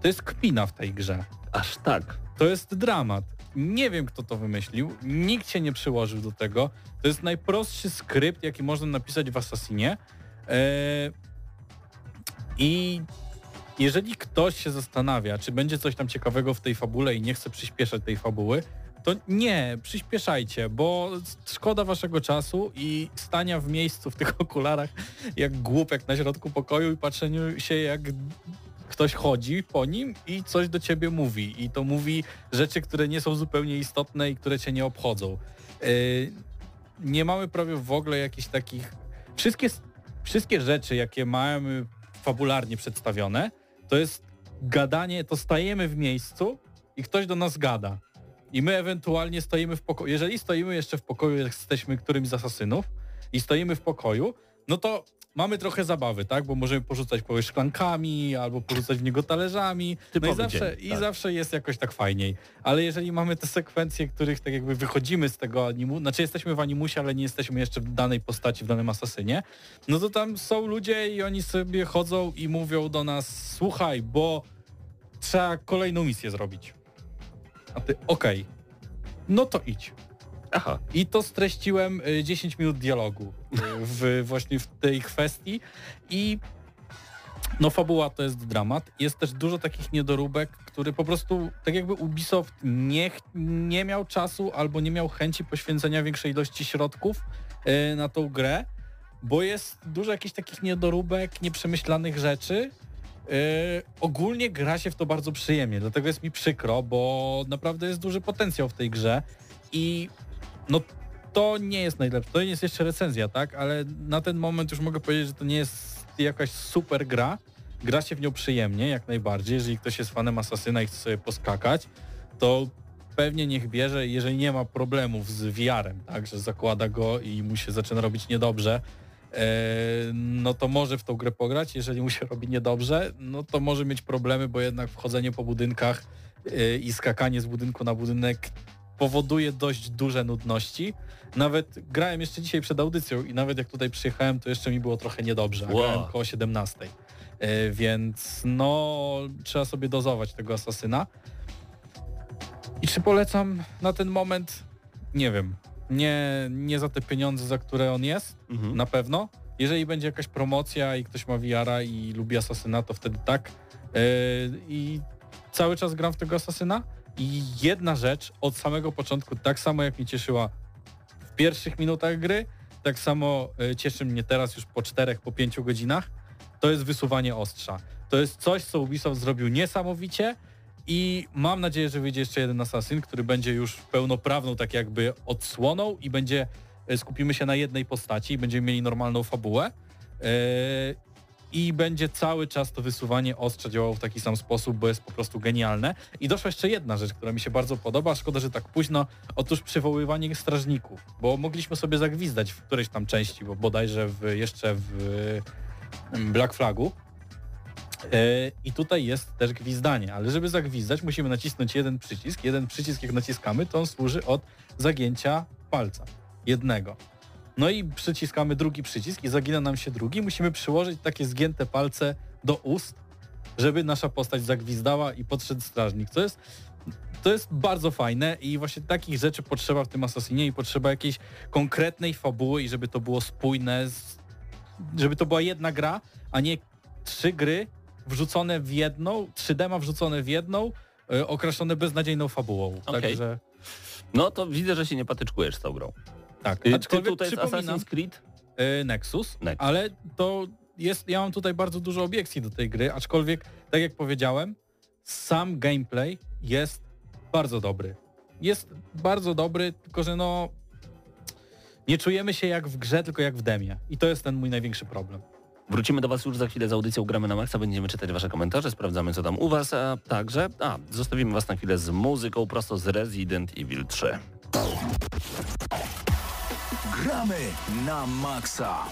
to jest kpina w tej grze. aż tak. To jest dramat. Nie wiem, kto to wymyślił. Nikt się nie przyłożył do tego. To jest najprostszy skrypt, jaki można napisać w Assassinie. Eee, I jeżeli ktoś się zastanawia, czy będzie coś tam ciekawego w tej fabule i nie chce przyspieszać tej fabuły, to nie, przyspieszajcie, bo szkoda waszego czasu i stania w miejscu w tych okularach jak głupek na środku pokoju i patrzeniu się jak ktoś chodzi po nim i coś do ciebie mówi. I to mówi rzeczy, które nie są zupełnie istotne i które cię nie obchodzą. Yy, nie mamy prawie w ogóle jakichś takich... Wszystkie, wszystkie rzeczy, jakie mamy fabularnie przedstawione, to jest gadanie, to stajemy w miejscu i ktoś do nas gada. I my ewentualnie stoimy w pokoju. Jeżeli stoimy jeszcze w pokoju, jak jesteśmy którymś z asasynów i stoimy w pokoju, no to mamy trochę zabawy, tak? Bo możemy porzucać kogoś szklankami albo porzucać w niego talerzami. No i zawsze, dzień, i tak. zawsze jest jakoś tak fajniej. Ale jeżeli mamy te sekwencje, których tak jakby wychodzimy z tego animu, znaczy jesteśmy w animusie, ale nie jesteśmy jeszcze w danej postaci, w danym asasynie, no to tam są ludzie i oni sobie chodzą i mówią do nas, słuchaj, bo trzeba kolejną misję zrobić. A ty, okej, no to idź. Aha. I to streściłem y, 10 minut dialogu y, w, właśnie w tej kwestii i no fabuła to jest dramat. Jest też dużo takich niedoróbek, który po prostu tak jakby Ubisoft nie, nie miał czasu albo nie miał chęci poświęcenia większej ilości środków y, na tą grę, bo jest dużo jakichś takich niedoróbek, nieprzemyślanych rzeczy. Yy, ogólnie gra się w to bardzo przyjemnie, dlatego jest mi przykro, bo naprawdę jest duży potencjał w tej grze i no to nie jest najlepsze, to jest jeszcze recenzja, tak, ale na ten moment już mogę powiedzieć, że to nie jest jakaś super gra, gra się w nią przyjemnie, jak najbardziej, jeżeli ktoś jest fanem Asasyna i chce sobie poskakać, to pewnie niech bierze, jeżeli nie ma problemów z VR-em, tak, że zakłada go i mu się zaczyna robić niedobrze, e, no to może w tą grę pograć, jeżeli mu się robi niedobrze, no to może mieć problemy, bo jednak wchodzenie po budynkach e, i skakanie z budynku na budynek powoduje dość duże nudności. Nawet grałem jeszcze dzisiaj przed audycją i nawet jak tutaj przyjechałem, to jeszcze mi było trochę niedobrze, Wow. grałem koło 17. E, Więc no, trzeba sobie dozować tego asasyna. I czy polecam na ten moment? Nie wiem. Nie, nie za te pieniądze, za które on jest, Mhm. na pewno. Jeżeli będzie jakaś promocja i ktoś ma VR-a i lubi Asasyna, to wtedy tak. Yy, I cały czas gram w tego Asasyna. I jedna rzecz od samego początku, tak samo jak mnie cieszyła w pierwszych minutach gry, tak samo yy, cieszy mnie teraz już po czterech, po pięciu godzinach, to jest wysuwanie ostrza. To jest coś, co Ubisoft zrobił niesamowicie i mam nadzieję, że wyjdzie jeszcze jeden Assassin, który będzie już pełnoprawną tak jakby odsłoną i będzie e, skupimy się na jednej postaci i będziemy mieli normalną fabułę. I będzie cały czas to wysuwanie ostrza działało w taki sam sposób, bo jest po prostu genialne. I doszła jeszcze jedna rzecz, która mi się bardzo podoba, szkoda, że tak późno, otóż przywoływanie strażników, bo mogliśmy sobie zagwizdać w którejś tam części, bo bodajże w, jeszcze w mm, Black Flagu. E, I tutaj jest też gwizdanie, ale żeby zagwizdać musimy nacisnąć jeden przycisk. Jeden przycisk jak naciskamy, to on służy od zagięcia palca. Jednego. No i przyciskamy drugi przycisk i zagina nam się drugi. Musimy przyłożyć takie zgięte palce do ust, żeby nasza postać zagwizdała i podszedł strażnik. To jest, to jest bardzo fajne i właśnie takich rzeczy potrzeba w tym Assassinie i potrzeba jakiejś konkretnej fabuły i żeby to było spójne, z, żeby to była jedna gra, a nie trzy gry wrzucone w jedną, trzy dema wrzucone w jedną, yy, określone beznadziejną fabułą. Okej. Także No to widzę, że się nie patyczkujesz z tą grą. Tak. Aczkolwiek Tytuł to jest Assassin's Creed? y, Nexus, Nexus. ale to jest, ja mam tutaj bardzo dużo obiekcji do tej gry, aczkolwiek, tak jak powiedziałem, sam gameplay jest bardzo dobry. Jest bardzo dobry, tylko że no nie czujemy się jak w grze, tylko jak w demie. I to jest ten mój największy problem. Wrócimy do Was już za chwilę z audycją Gramy na Maxa, będziemy czytać Wasze komentarze, sprawdzamy co tam u Was, a także, a, zostawimy Was na chwilę z muzyką prosto z Resident Evil 3. Gramy na maksa.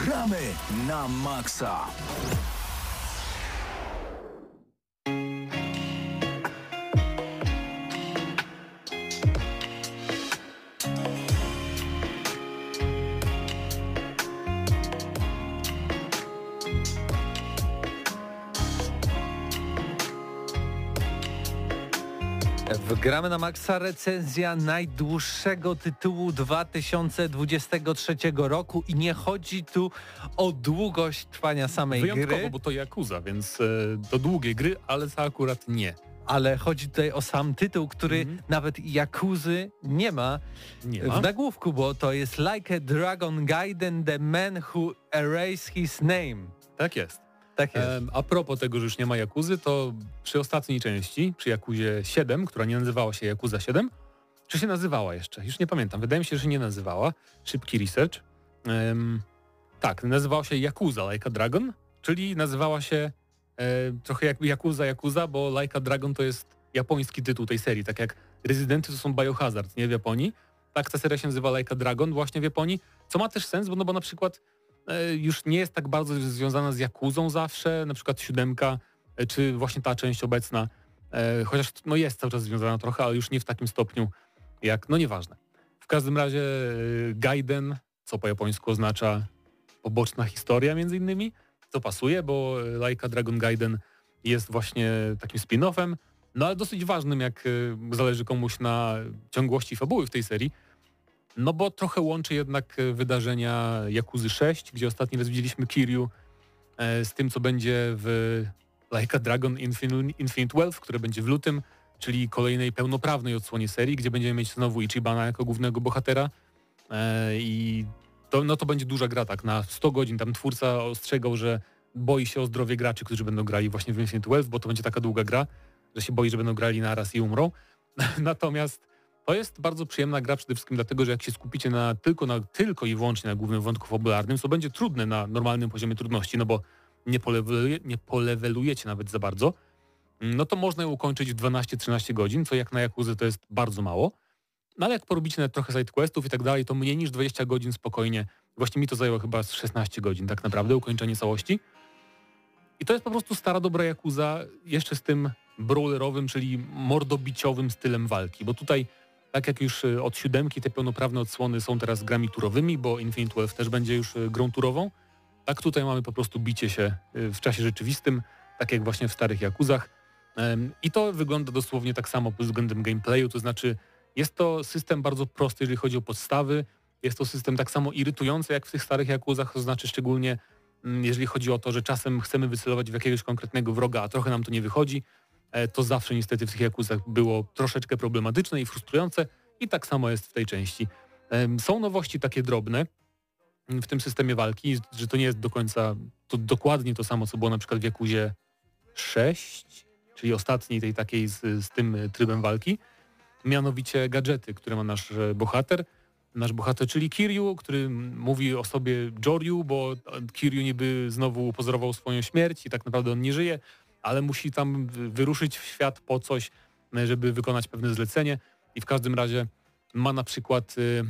Gramy na maksa. Wgramy na maksa recenzja najdłuższego tytułu 2023 roku i nie chodzi tu o długość trwania samej Wyjątkowo, gry, bo to Yakuza, więc e, to długie gry, ale to akurat nie. ale chodzi tutaj o sam tytuł, który Mhm. nawet Jakuzy nie ma Nie w ma. nagłówku, bo to jest Like a Dragon Gaiden, the man who erased his name. Tak jest. Tak jest. A propos tego, że już nie ma Jakuzy, to przy ostatniej części, przy Jakuzie 7, która nie nazywała się Jakuza 7, czy się nazywała jeszcze? Już nie pamiętam. Wydaje mi się, że się nie nazywała. Szybki research. Em, tak, nazywała się Yakuza Like a Dragon, czyli nazywała się e, trochę jak Yakuza Yakuza, bo Like a Dragon to jest japoński tytuł tej serii, tak jak Rezydenty to są Biohazard, nie w Japonii. Tak ta seria się nazywa Like a Dragon właśnie w Japonii, co ma też sens, bo, no bo na przykład już nie jest tak bardzo związana z Jakuzą zawsze, na przykład siódemka, e, czy właśnie ta część obecna, e, chociaż no jest cały czas związana trochę, ale już nie w takim stopniu jak, no nieważne. W każdym razie e, Gaiden, co po japońsku oznacza poboczna historia między innymi, co pasuje, bo e, Like a Dragon Gaiden jest właśnie takim spin-offem, no ale dosyć ważnym, jak e, zależy komuś na ciągłości fabuły w tej serii, no bo trochę łączy jednak e, wydarzenia Jakuzy 6, gdzie ostatni raz widzieliśmy Kiryu, e, z tym, co będzie w Like a Dragon Infinite, Wealth, które będzie w lutym, czyli kolejnej pełnoprawnej odsłonie serii, gdzie będziemy mieć znowu Ichibana jako głównego bohatera e, i to, no to będzie duża gra, tak, na 100 godzin. Tam twórca ostrzegał, że boi się o zdrowie graczy, którzy będą grali właśnie w Infinite Wealth, bo to będzie taka długa gra, że się boi, że będą grali naraz i umrą. Natomiast to jest bardzo przyjemna gra przede wszystkim dlatego, że jak się skupicie na tylko, na, tylko i wyłącznie na głównym wątku fabularnym, co będzie trudne na normalnym poziomie trudności, no bo nie, poleweluje, nie polewelujecie nawet za bardzo, no to można ją ukończyć w 12-13 godzin, co jak na Jakuzę to jest bardzo mało. No ale jak porobicie nawet trochę sidequestów i tak dalej, to mniej niż 20 godzin spokojnie. Właśnie mi to zajęło chyba 16 godzin tak naprawdę, ukończenie całości. I to jest po prostu stara dobra Jakuza, jeszcze z tym brawlerowym, czyli mordobiciowym stylem walki, bo tutaj tak jak już y, od siódemki te pełnoprawne odsłony są teraz grami turowymi, bo Infinite Wealth też będzie już y, grą turową, tak tutaj mamy po prostu bicie się y, w czasie rzeczywistym, tak jak właśnie w starych Jakuzach. I to wygląda dosłownie tak samo pod względem gameplayu, to znaczy jest to system bardzo prosty, jeżeli chodzi o podstawy, jest to system tak samo irytujący jak w tych starych Jakuzach, to znaczy szczególnie mm, jeżeli chodzi o to, że czasem chcemy wycelować w jakiegoś konkretnego wroga, a trochę nam to nie wychodzi, to zawsze niestety w tych Jakuzach było troszeczkę problematyczne i frustrujące i tak samo jest w tej części. Są nowości takie drobne w tym systemie walki, że to nie jest do końca to dokładnie to samo, co było na przykład w Jakuzie 6, czyli ostatniej tej takiej z, z tym trybem walki, mianowicie gadżety, które ma nasz e, bohater. Nasz bohater, czyli Kiryu, który mówi o sobie Joryu, bo Kiryu niby znowu pozorował swoją śmierć i tak naprawdę on nie żyje, ale musi tam wyruszyć w świat po coś, e, żeby wykonać pewne zlecenie. I w każdym razie ma na przykład y,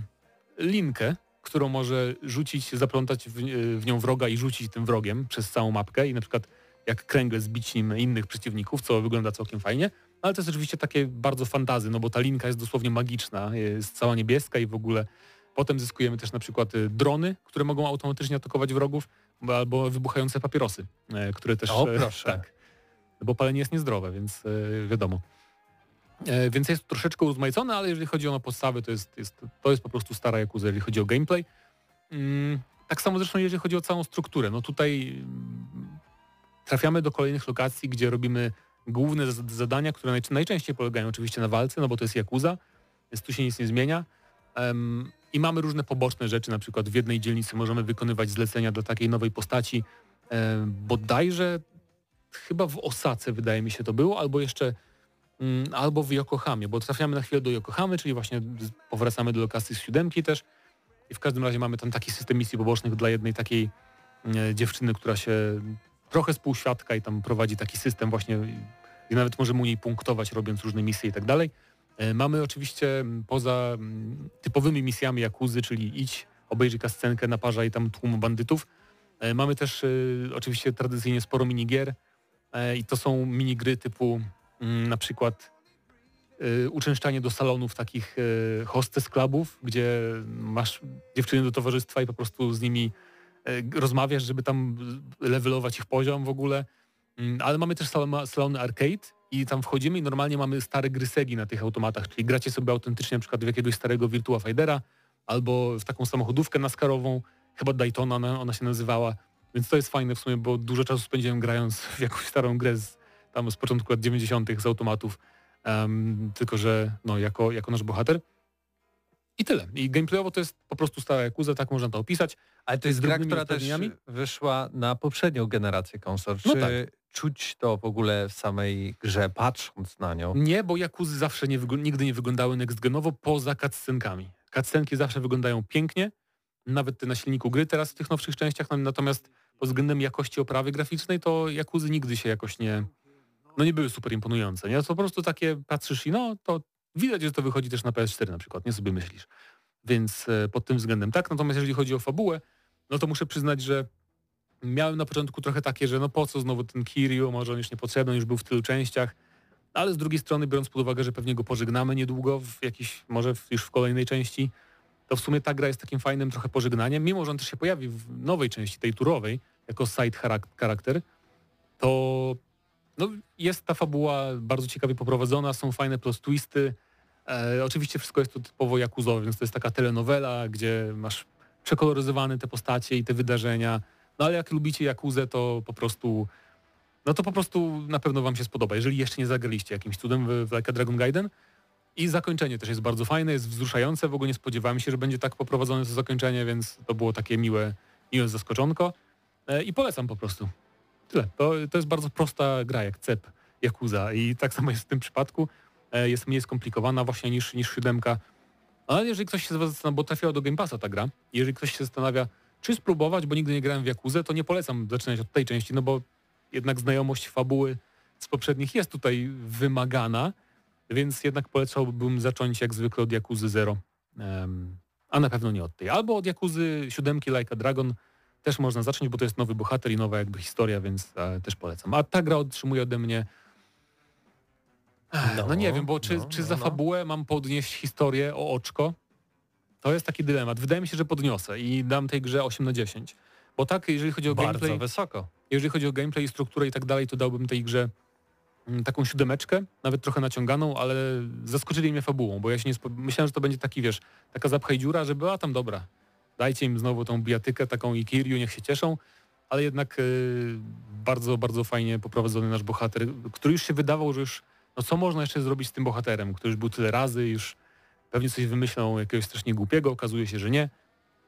linkę, którą może rzucić, zaplątać w, y, w, nią wroga i rzucić tym wrogiem przez całą mapkę. I na przykład jak kręgle zbić nim innych przeciwników, co wygląda całkiem fajnie, ale to jest oczywiście takie bardzo fantazy, no bo ta linka jest dosłownie magiczna, jest cała niebieska i w ogóle. Potem zyskujemy też na przykład drony, które mogą automatycznie atakować wrogów albo wybuchające papierosy, które też... O, proszę. Tak, bo palenie jest niezdrowe, więc e, wiadomo. E, więc jest troszeczkę uzmajcone, ale jeżeli chodzi o podstawy, to jest, jest, to jest po prostu stara Yakuza, jeżeli chodzi o gameplay. Mm, tak samo zresztą jeżeli chodzi o całą strukturę. No tutaj mm, trafiamy do kolejnych lokacji, gdzie robimy główne zadania, które najczęściej polegają oczywiście na walce, no bo to jest Yakuza, więc tu się nic nie zmienia. I mamy różne poboczne rzeczy, na przykład w jednej dzielnicy możemy wykonywać zlecenia do takiej nowej postaci, bodajże chyba w Osace wydaje mi się to było, albo jeszcze mm, albo w Yokohamie, bo trafiamy na chwilę do Yokohamy, czyli właśnie powracamy do lokacji z siódemki też i w każdym razie mamy tam taki system misji pobocznych dla jednej takiej e, dziewczyny, która się trochę spółświadka i tam prowadzi taki system właśnie i nawet możemy u niej punktować robiąc różne misje i tak dalej. E, mamy oczywiście poza typowymi misjami Jakuzy, czyli idź, obejrzyj kascenkę, naparzaj tam tłum bandytów. E, mamy też oczywiście tradycyjnie sporo minigier, E, I to są minigry typu mm, na przykład y, uczęszczanie do salonów takich y, hostess clubów, gdzie masz dziewczyny do towarzystwa i po prostu z nimi rozmawiasz, żeby tam levelować ich poziom w ogóle. Mm, ale mamy też salony arcade i tam wchodzimy i normalnie mamy stare gry Segi na tych automatach, czyli gracie sobie autentycznie na przykład w jakiegoś starego Virtua Fightera albo w taką samochodówkę naskarową, chyba Daytona ona, ona się nazywała więc to jest fajne w sumie, bo dużo czasu spędziłem grając w jakąś starą grę z, tam z początku lat 90. z automatów, um, tylko że no, jako, jako nasz bohater. I tyle. I gameplayowo to jest po prostu stara Yakuza, tak można to opisać. Ale to jest gra, która też wyszła na poprzednią generację konsol. No Czy no tak. czuć to w ogóle w samej grze, patrząc na nią? Nie, bo Yakuzy zawsze nie nigdy nie wyglądały next-genowo poza cutscenkami. Cutscenki zawsze wyglądają pięknie, nawet te na silniku gry teraz w tych nowszych częściach, natomiast pod względem jakości oprawy graficznej, to Jakuzy nigdy się jakoś nie, no nie były super imponujące. Nie? To po prostu takie patrzysz i no to widać, że to wychodzi też na PS4 na przykład, nie sobie myślisz. Więc e, pod tym względem tak. Natomiast jeżeli chodzi o fabułę, no to muszę przyznać, że miałem na początku trochę takie, że no po co znowu ten Kiryu, może on już niepotrzebny, już był w tylu częściach, ale z drugiej strony biorąc pod uwagę, że pewnie go pożegnamy niedługo w jakiś, może już w kolejnej części, to w sumie ta gra jest takim fajnym trochę pożegnaniem, mimo że on też się pojawi w nowej części, tej turowej, jako side charakter, to no, jest ta fabuła bardzo ciekawie poprowadzona, są fajne plus twisty. E, oczywiście wszystko jest tu typowo jakuzowe, więc to jest taka telenowela, gdzie masz przekoloryzowane te postacie i te wydarzenia. No ale jak lubicie jakuzę, to po prostu no to po prostu na pewno wam się spodoba, jeżeli jeszcze nie zagraliście jakimś cudem w, Like a Dragon Gaiden. I zakończenie też jest bardzo fajne, jest wzruszające, w ogóle nie spodziewałem się, że będzie tak poprowadzone to zakończenie, więc to było takie miłe, miłe zaskoczonko. E, I polecam po prostu. Tyle. To, to jest bardzo prosta gra, jak cep Yakuza i tak samo jest w tym przypadku. E, Jest mniej skomplikowana właśnie niż, niż siódemka. Ale jeżeli ktoś się zastanawia, bo trafiła do Game Passa ta gra, jeżeli ktoś się zastanawia, czy spróbować, bo nigdy nie grałem w Jakuzę, to nie polecam zaczynać od tej części, no bo jednak znajomość fabuły z poprzednich jest tutaj wymagana, więc jednak polecałbym zacząć jak zwykle od Jakuzy 0, em, a na pewno nie od tej. Albo od Jakuzy 7 Like a Dragon też można zacząć, bo to jest nowy bohater i nowa jakby historia, więc e, też polecam. A ta gra otrzymuje ode mnie no, No, nie wiem, bo czy, no, czy no, za no. fabułę mam podnieść historię o oczko? To jest taki dylemat. Wydaje mi się, że podniosę i dam tej grze 8 na 10. Bo tak, jeżeli chodzi o Bardzo gameplay, wysoko. jeżeli chodzi o gameplay, strukturę i tak dalej, to dałbym tej grze taką siódemeczkę, nawet trochę naciąganą, ale zaskoczyli mnie fabułą, bo ja się nie myślałem, że to będzie taki, wiesz, taka zapchaj dziura, że była tam dobra. Dajcie im znowu tą bijatykę, taką i Kiryu, niech się cieszą, ale jednak y, bardzo, bardzo fajnie poprowadzony nasz bohater, który już się wydawał, że już, no co można jeszcze zrobić z tym bohaterem, który już był tyle razy, już pewnie coś wymyślą jakiegoś strasznie głupiego, okazuje się, że nie,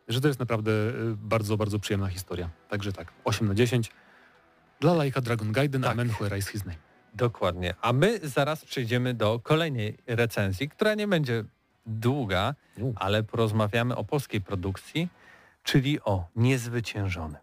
że to jest naprawdę y, bardzo, bardzo przyjemna historia. Także tak, 8 na 10. Dla lajka Dragon Gaiden, Tak. Amen Where is His Name. Dokładnie. A my zaraz przejdziemy do kolejnej recenzji, która nie będzie długa, ale porozmawiamy o polskiej produkcji, czyli o Niezwyciężony.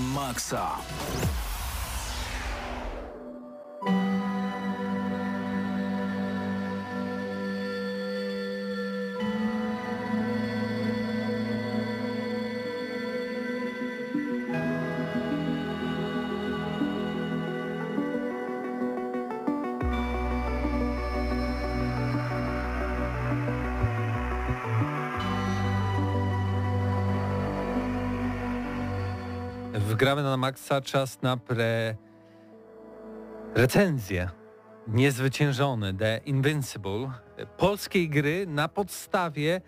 Maksa. Wgramy na maksa czas na pre... recenzję. Niezwyciężony, The Invincible, polskiej gry na podstawie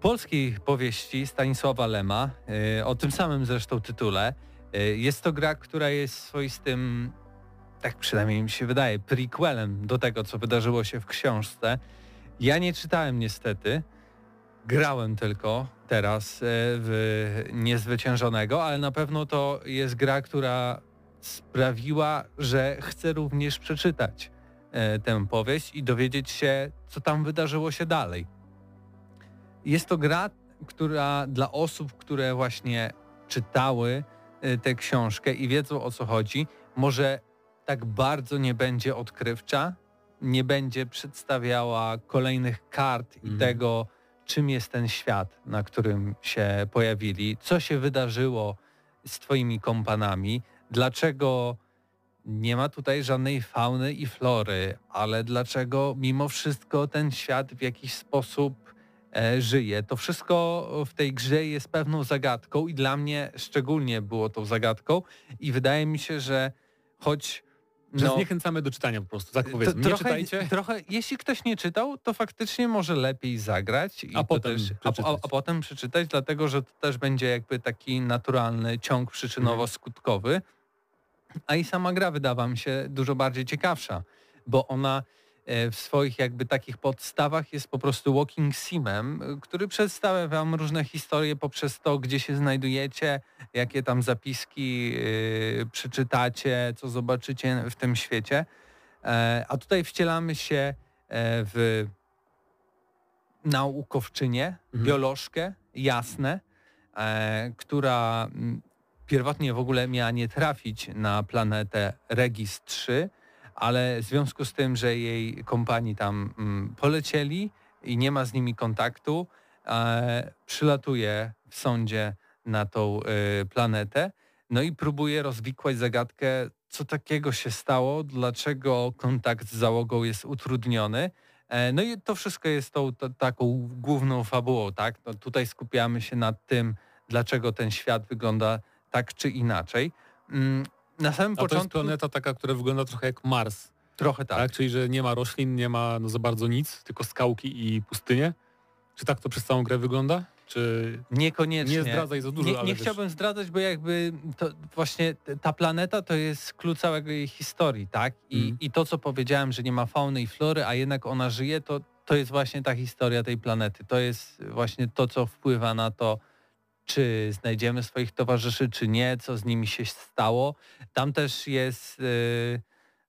polskiej powieści Stanisława Lema, e, o tym samym zresztą tytule. E, Jest to gra, która jest swoistym, tak przynajmniej mi się wydaje, prequelem do tego, co wydarzyło się w książce. Ja nie czytałem niestety, grałem tylko teraz e, w Niezwyciężonego, ale na pewno to jest gra, która sprawiła, że chcę również przeczytać e, tę powieść i dowiedzieć się, co tam wydarzyło się dalej. Jest to gra, która dla osób, które właśnie czytały e, tę książkę i wiedzą o co chodzi, może tak bardzo nie będzie odkrywcza, nie będzie przedstawiała kolejnych kart i Mhm. tego, czym jest ten świat, na którym się pojawili, co się wydarzyło z twoimi kompanami, dlaczego nie ma tutaj żadnej fauny i flory, ale dlaczego mimo wszystko ten świat w jakiś sposób e, żyje. To wszystko w tej grze jest pewną zagadką i dla mnie szczególnie było tą zagadką i wydaje mi się, że choć Że no, zniechęcamy do czytania po prostu, tak powiedzmy. to Nie trochę, czytajcie. trochę, jeśli ktoś nie czytał, to faktycznie może lepiej zagrać i A potem też, a, a, przeczytać. a potem przeczytać, dlatego że to też będzie jakby taki naturalny ciąg przyczynowo-skutkowy. A i sama gra wydała mi się dużo bardziej ciekawsza, bo ona w swoich jakby takich podstawach jest po prostu walking simem, e, który przedstawia wam różne historie poprzez to, gdzie się znajdujecie, jakie tam zapiski e, przeczytacie, co zobaczycie w tym świecie. E, A tutaj wcielamy się e, w naukowczynię, Mhm. biolożkę, jasne, e, która mm, pierwotnie w ogóle miała nie trafić na planetę Regis 3, ale w związku z tym, że jej kompanii tam mm, polecieli, i nie ma z nimi kontaktu, e, przylatuje w sądzie na tą e, planetę, no i próbuje rozwikłać zagadkę, co takiego się stało, dlaczego kontakt z załogą jest utrudniony. E, no i to wszystko jest tą to, taką główną fabułą, tak? No tutaj skupiamy się nad tym, dlaczego ten świat wygląda tak czy inaczej. Mm, Na samym A to jest początku planeta taka, która wygląda trochę jak Mars, trochę tak. tak. Czyli, że nie ma roślin, nie ma no, za bardzo nic, tylko skałki i pustynie. Czy tak to przez całą grę wygląda? Czy Niekoniecznie. nie zdradzaj za dużo, Nie, nie chciałbym zdradzać, bo jakby to właśnie ta planeta to jest klucz całego jej historii, tak? I, Mhm. I to, co powiedziałem, że nie ma fauny i flory, a jednak ona żyje, to, to jest właśnie ta historia tej planety. To jest właśnie to, co wpływa na to, czy znajdziemy swoich towarzyszy, czy nie, co z nimi się stało. Tam też jest, y,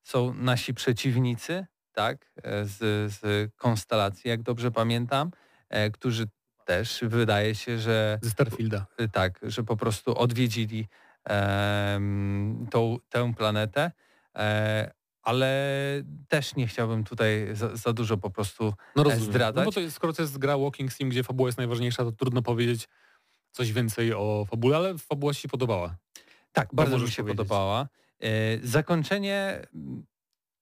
są nasi przeciwnicy, tak? E, Z, z konstelacji, jak dobrze pamiętam, e, którzy też wydaje się, że ze Starfielda. y, tak, że po prostu odwiedzili em, tą, tę planetę, e, ale też nie chciałbym tutaj za, za dużo po prostu No rozumiem. zdradzać. No bo to jest, skoro to jest gra Walking Sim, gdzie fabuła jest najważniejsza, to trudno powiedzieć coś więcej o fabule, ale fabuła ci się podobała. Tak, bardzo mi się powiedzieć. podobała. E, Zakończenie, mm,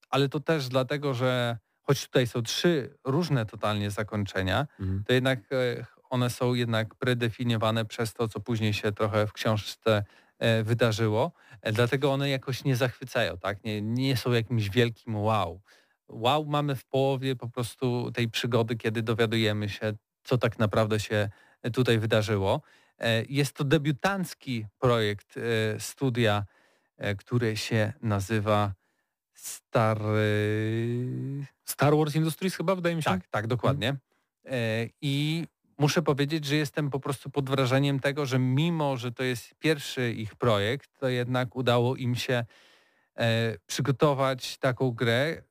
ale to też dlatego, że choć tutaj są trzy różne totalnie zakończenia, to jednak e, one są jednak predefiniowane przez to, co później się trochę w książce e, wydarzyło. Dlatego one jakoś nie zachwycają, tak? Nie, nie są jakimś wielkim wow. Wow mamy w połowie po prostu tej przygody, kiedy dowiadujemy się, co tak naprawdę się tutaj wydarzyło. E, Jest to debiutancki projekt e, studia, e, który się nazywa Star... Star Wars Industries chyba, wydaje mi się? Tak, tak, dokładnie. E, I muszę powiedzieć, że jestem po prostu pod wrażeniem tego, że mimo, że to jest pierwszy ich projekt, to jednak udało im się przygotować taką grę,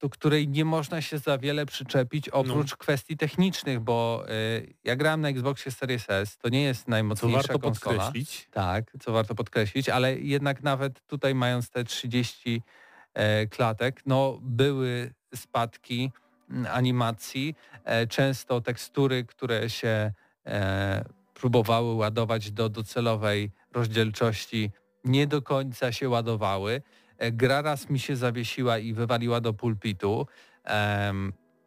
do której nie można się za wiele przyczepić oprócz kwestii technicznych, bo e, ja grałem na Xboxie Series S, to nie jest Co najmocniejsza warto konsola. podkreślić. Tak, co warto podkreślić, ale jednak nawet tutaj mając te 30 e, klatek, no były spadki animacji, e, często tekstury, które się e, próbowały ładować do docelowej rozdzielczości, nie do końca się ładowały. E, gra raz mi się zawiesiła i wywaliła do pulpitu.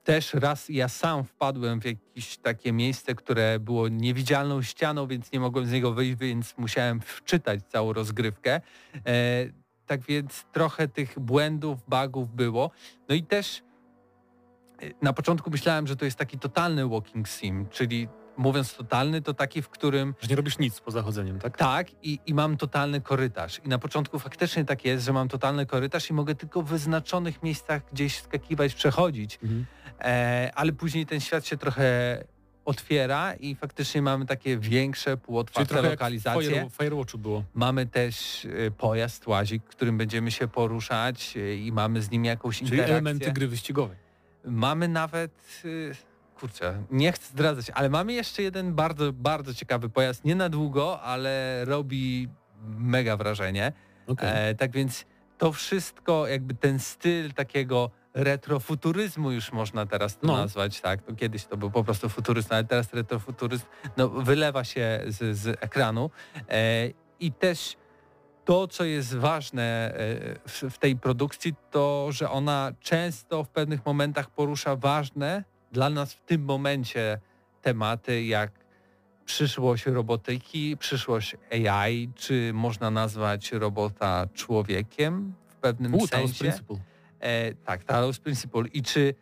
Też raz ja sam wpadłem w jakieś takie miejsce, które było niewidzialną ścianą, więc nie mogłem z niego wyjść, więc musiałem wczytać całą rozgrywkę. E, tak więc trochę tych błędów, bugów było. No i też e, na początku myślałem, że to jest taki totalny walking sim, czyli mówiąc totalny, to taki, w którym Że nie robisz nic poza chodzeniem, tak? tak, i, i mam totalny korytarz. I na początku faktycznie tak jest, że mam totalny korytarz i mogę tylko w wyznaczonych miejscach gdzieś skakiwać, przechodzić. Mhm. E, ale później ten świat się trochę otwiera i faktycznie mamy takie większe, półotwarte jak w lokalizacje. Fire, Firewatchu było. Mamy też e, pojazd, łazik, którym będziemy się poruszać e, i mamy z nim jakąś Czyli interakcję. elementy gry wyścigowej. Mamy nawet, y, kurczę, nie chcę zdradzać, ale mamy jeszcze jeden bardzo, bardzo ciekawy pojazd. Nie na długo, ale robi mega wrażenie. Okej. E, tak więc to wszystko, jakby ten styl takiego retrofuturyzmu już można teraz to No. nazwać, tak? To kiedyś to był po prostu futuryzm, ale teraz retrofuturyzm no, wylewa się z, z ekranu. E, I też to, co jest ważne e, w, w tej produkcji, to, że ona często w pewnych momentach porusza ważne dla nas w tym momencie tematy, jak przyszłość robotyki, przyszłość AI, czy można nazwać robota człowiekiem w pewnym U, sensie. Principle. E, tak, Talos Principle. I czy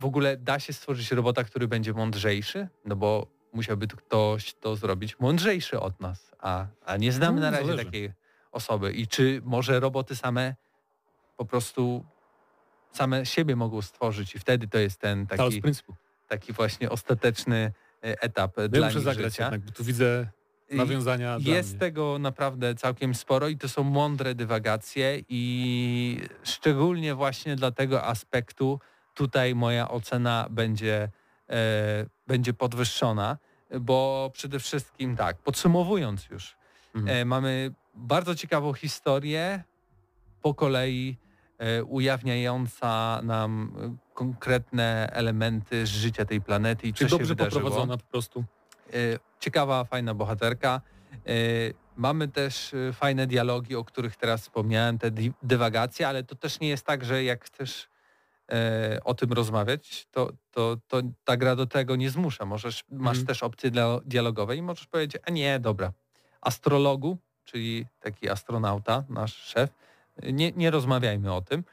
w ogóle da się stworzyć robota, który będzie mądrzejszy? No bo musiałby to ktoś to zrobić mądrzejszy od nas, a, a nie znamy No, na razie zależy. takiej osoby. I czy może roboty same po prostu same siebie mogą stworzyć i wtedy to jest ten taki, taki właśnie ostateczny e, etap e, Ja dla muszę zagrać życia. jednak, bo tu widzę nawiązania jest tego naprawdę całkiem sporo i to są mądre dywagacje i szczególnie właśnie dla tego aspektu tutaj moja ocena będzie, e, będzie podwyższona, bo przede wszystkim tak, podsumowując już, Mhm. e, mamy bardzo ciekawą historię po kolei e, ujawniająca nam e, konkretne elementy z życia tej planety i co się dobrze wydarzyło. poprowadzona po prostu. Y, ciekawa, fajna bohaterka. Mamy też fajne dialogi, o których teraz wspomniałem, te dywagacje, ale to też nie jest tak, że jak chcesz e, o tym rozmawiać, to, to, to ta gra do tego nie zmusza. Możesz, masz Mhm. też opcje dia- dialogowe i możesz powiedzieć, a nie, dobra, astrologu, czyli taki astronauta, nasz szef, nie, nie rozmawiajmy o tym.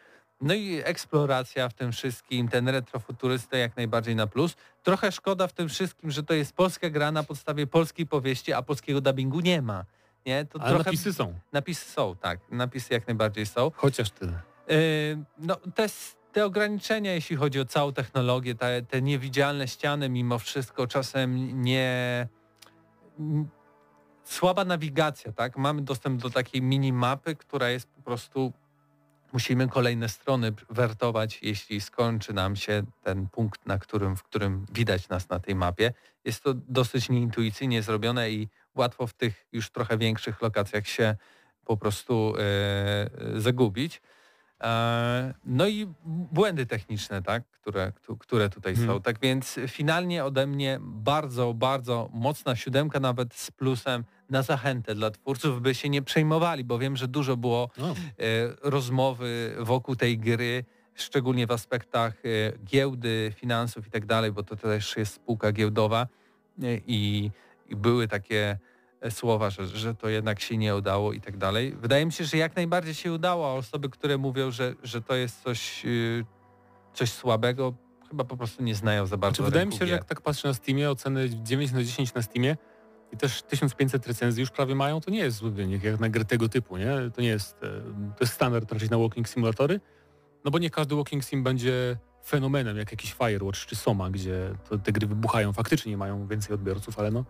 No i eksploracja w tym wszystkim, ten retrofuturysta jak najbardziej na plus. Trochę szkoda w tym wszystkim, że to jest polska gra na podstawie polskiej powieści, a polskiego dubbingu nie ma. Nie? To Ale trochę... napisy są. Napisy są, tak. Napisy jak najbardziej są. Chociaż tyle. Yy, no, te, te ograniczenia, jeśli chodzi o całą technologię, te, te niewidzialne ściany mimo wszystko czasem nie... Słaba nawigacja, tak? Mamy dostęp do takiej minimapy, która jest po prostu... Musimy kolejne strony wertować, jeśli skończy nam się ten punkt, na którym, w którym widać nas na tej mapie. Jest to dosyć nieintuicyjnie zrobione i łatwo w tych już trochę większych lokacjach się po prostu e, zagubić. E, no i błędy techniczne, tak, które, któ- które tutaj Hmm. są. Tak więc finalnie ode mnie bardzo, bardzo mocna siódemka, nawet z plusem na zachętę dla twórców, by się nie przejmowali, bo wiem, że dużo było No. rozmowy wokół tej gry, szczególnie w aspektach e, giełdy, finansów i tak dalej, bo to też jest spółka giełdowa i, i były takie słowa, że, że to jednak się nie udało i tak dalej. Wydaje mi się, że jak najbardziej się udało, a osoby, które mówią, że, że to jest coś, y, coś słabego, chyba po prostu nie znają za bardzo Znaczy, wydaje mi się, że gier. jak tak patrzę na Steamie, oceny 9 na 10 na Steamie i też 1500 recenzji już prawie mają, to nie jest zły wynik jak na gry tego typu, nie? To nie jest, e, to jest standard raczej na walking simulatory, no bo nie każdy walking sim będzie fenomenem, jak jakiś Firewatch czy Soma, gdzie te gry wybuchają, faktycznie mają więcej odbiorców, ale no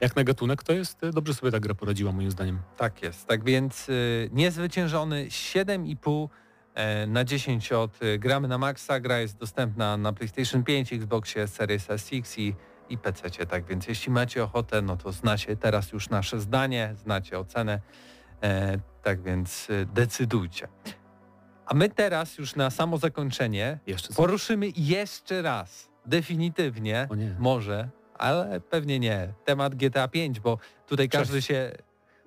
jak na gatunek to jest, e, dobrze sobie ta gra poradziła moim zdaniem. Tak jest. Tak więc y, niezwyciężony 7,5 e, na 10 od y, gramy na maksa. Gra jest dostępna na PlayStation 5, Xboxie Series SX i, i PC. Tak więc jeśli macie ochotę, no to znacie teraz już nasze zdanie, znacie ocenę. E, tak więc y, decydujcie. A my teraz już na samo zakończenie Jeszcze poruszymy jeszcze raz, definitywnie, może, ale pewnie nie. Temat GTA 5, bo tutaj każdy się.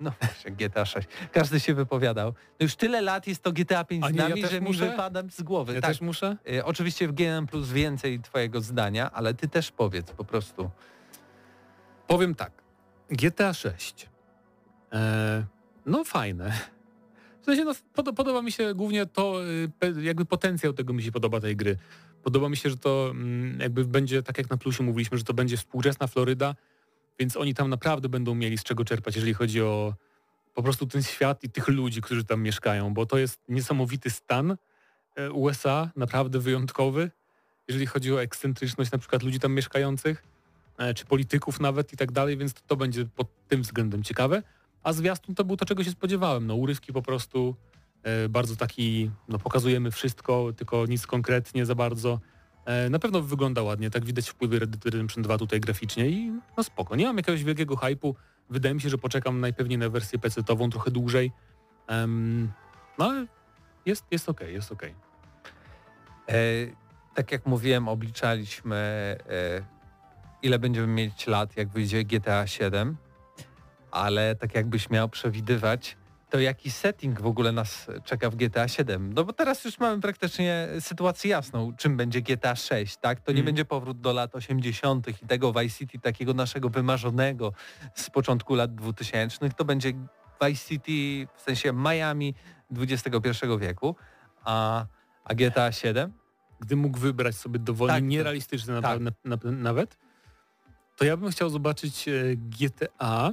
No GTA 6. Każdy się wypowiadał. No już tyle lat jest to GTA 5 A z ja nami, też że muszę? mi wypada z głowy. Ja tak. też muszę? Y, Oczywiście w GNM Plus więcej twojego zdania, ale ty też powiedz po prostu. Powiem tak. GTA 6. E, no fajne. W sensie no, pod, podoba mi się głównie to, y, jakby potencjał tego mi się podoba tej gry. Podoba mi się, że to mm, jakby będzie, tak jak na plusie mówiliśmy, że to będzie współczesna Floryda, więc oni tam naprawdę będą mieli z czego czerpać, jeżeli chodzi o po prostu ten świat i tych ludzi, którzy tam mieszkają, bo to jest niesamowity stan e, USA, naprawdę wyjątkowy, jeżeli chodzi o ekscentryczność na przykład ludzi tam mieszkających e, czy polityków nawet i tak dalej, więc to, to będzie pod tym względem ciekawe. A zwiastun to był to, czego się spodziewałem. No urywki po prostu bardzo taki, no pokazujemy wszystko, tylko nic konkretnie za bardzo. E, na pewno wygląda ładnie, tak widać wpływy Red Dead Redemption 2 tutaj graficznie i no spoko. Nie mam jakiegoś wielkiego hypu. Wydaje mi się, że poczekam najpewniej na wersję PC-tową trochę dłużej. Em, no ale jest, jest okej, jest okej. E, tak jak mówiłem, obliczaliśmy e, ile będziemy mieć lat, jak wyjdzie GTA 7, ale tak jakbyś miał przewidywać, to jaki setting w ogóle nas czeka w GTA 7? No bo teraz już mamy praktycznie sytuację jasną, czym będzie GTA 6, tak? To nie Mhm. będzie powrót do lat 80. i tego Vice City takiego naszego wymarzonego z początku lat 2000. To będzie Vice City, w sensie Miami XXI wieku, a, a GTA 7? gdy mógł wybrać sobie dowolnie Tak, nierealistyczny tak. na, na, na, nawet, to ja bym chciał zobaczyć e, GTA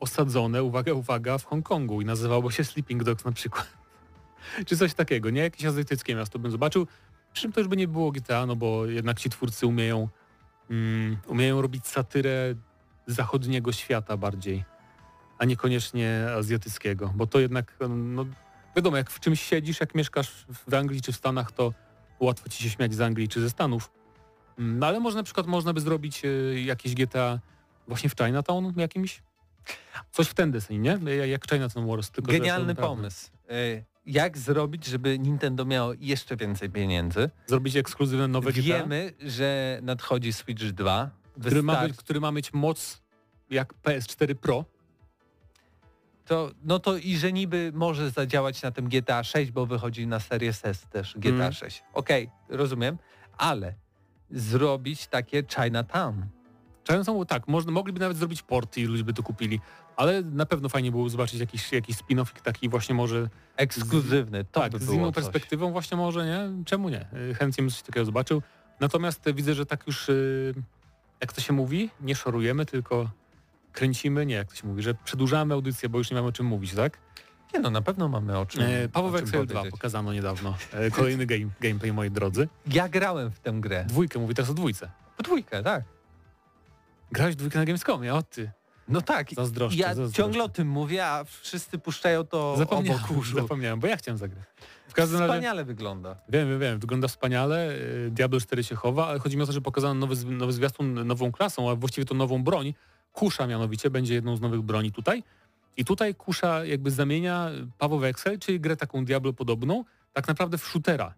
osadzone, uwaga, uwaga, w Hongkongu i nazywało się Sleeping Dogs na przykład. Czy coś takiego, nie? Jakieś azjatyckie miasto bym zobaczył. Przy czym to już by nie było GTA, no bo jednak ci twórcy umieją, mm, umieją robić satyrę zachodniego świata bardziej, a niekoniecznie azjatyckiego, bo to jednak, no wiadomo, jak w czymś siedzisz, jak mieszkasz w Anglii czy w Stanach, to łatwo ci się śmiać z Anglii czy ze Stanów. Mm, No ale może na przykład można by zrobić e, jakieś GTA właśnie w Chinatown jakimś? Coś w ten deseń, nie? Ja- Jak Chinatown Wars. Tylko Genialny pomysł. Y, jak zrobić, żeby Nintendo miało jeszcze więcej pieniędzy. Zrobić ekskluzywne nowe GTA, Wiemy, że nadchodzi Switch 2. który ma, być, który ma mieć moc jak PS4 Pro. To, no to i że niby może zadziałać na tym GTA 6, bo wychodzi na Series S też GTA Mm. 6. Okej, rozumiem, ale zrobić takie Chinatown. Chinatown, tak, można, mogliby nawet zrobić porty i ludzie by to kupili, ale na pewno fajnie było zobaczyć jakiś, jakiś spin-off taki właśnie może Ekskluzywny, to tak, by z inną coś. perspektywą właśnie może, nie? Czemu nie? Y, Chętnie bym coś takiego zobaczył. Natomiast widzę, że tak już, y, jak to się mówi, nie szorujemy, tylko kręcimy, nie, jak to się mówi, że przedłużamy audycję, bo już nie mamy o czym mówić, tak? Nie no, na pewno mamy o czym, E, Paweł o Excel 2 powiedzieć. pokazano niedawno. E, kolejny game, gameplay, moi drodzy. Ja grałem w tę grę. Dwójkę, mówi teraz o dwójce. W dwójkę, tak. Grałeś w dwójkę na Gamescomie, o ty. No tak. Zazdroszczę, Ja zazdroszczę. ciągle o tym mówię, a wszyscy puszczają to Zapomniałem, obok uszu. zapomniałem, bo ja chciałem zagrać. W każdym razie, Wspaniale wygląda. wiem, wiem, wiem, wygląda wspaniale, y, Diablo 4 się chowa, ale chodzi mi o to, że pokazano nowy, nowy zwiastun nową klasą, a właściwie to nową broń. Kusza mianowicie będzie jedną z nowych broni tutaj. I tutaj Kusza jakby zamienia Paweł Excel, czyli grę taką Diablo podobną, tak naprawdę w shootera.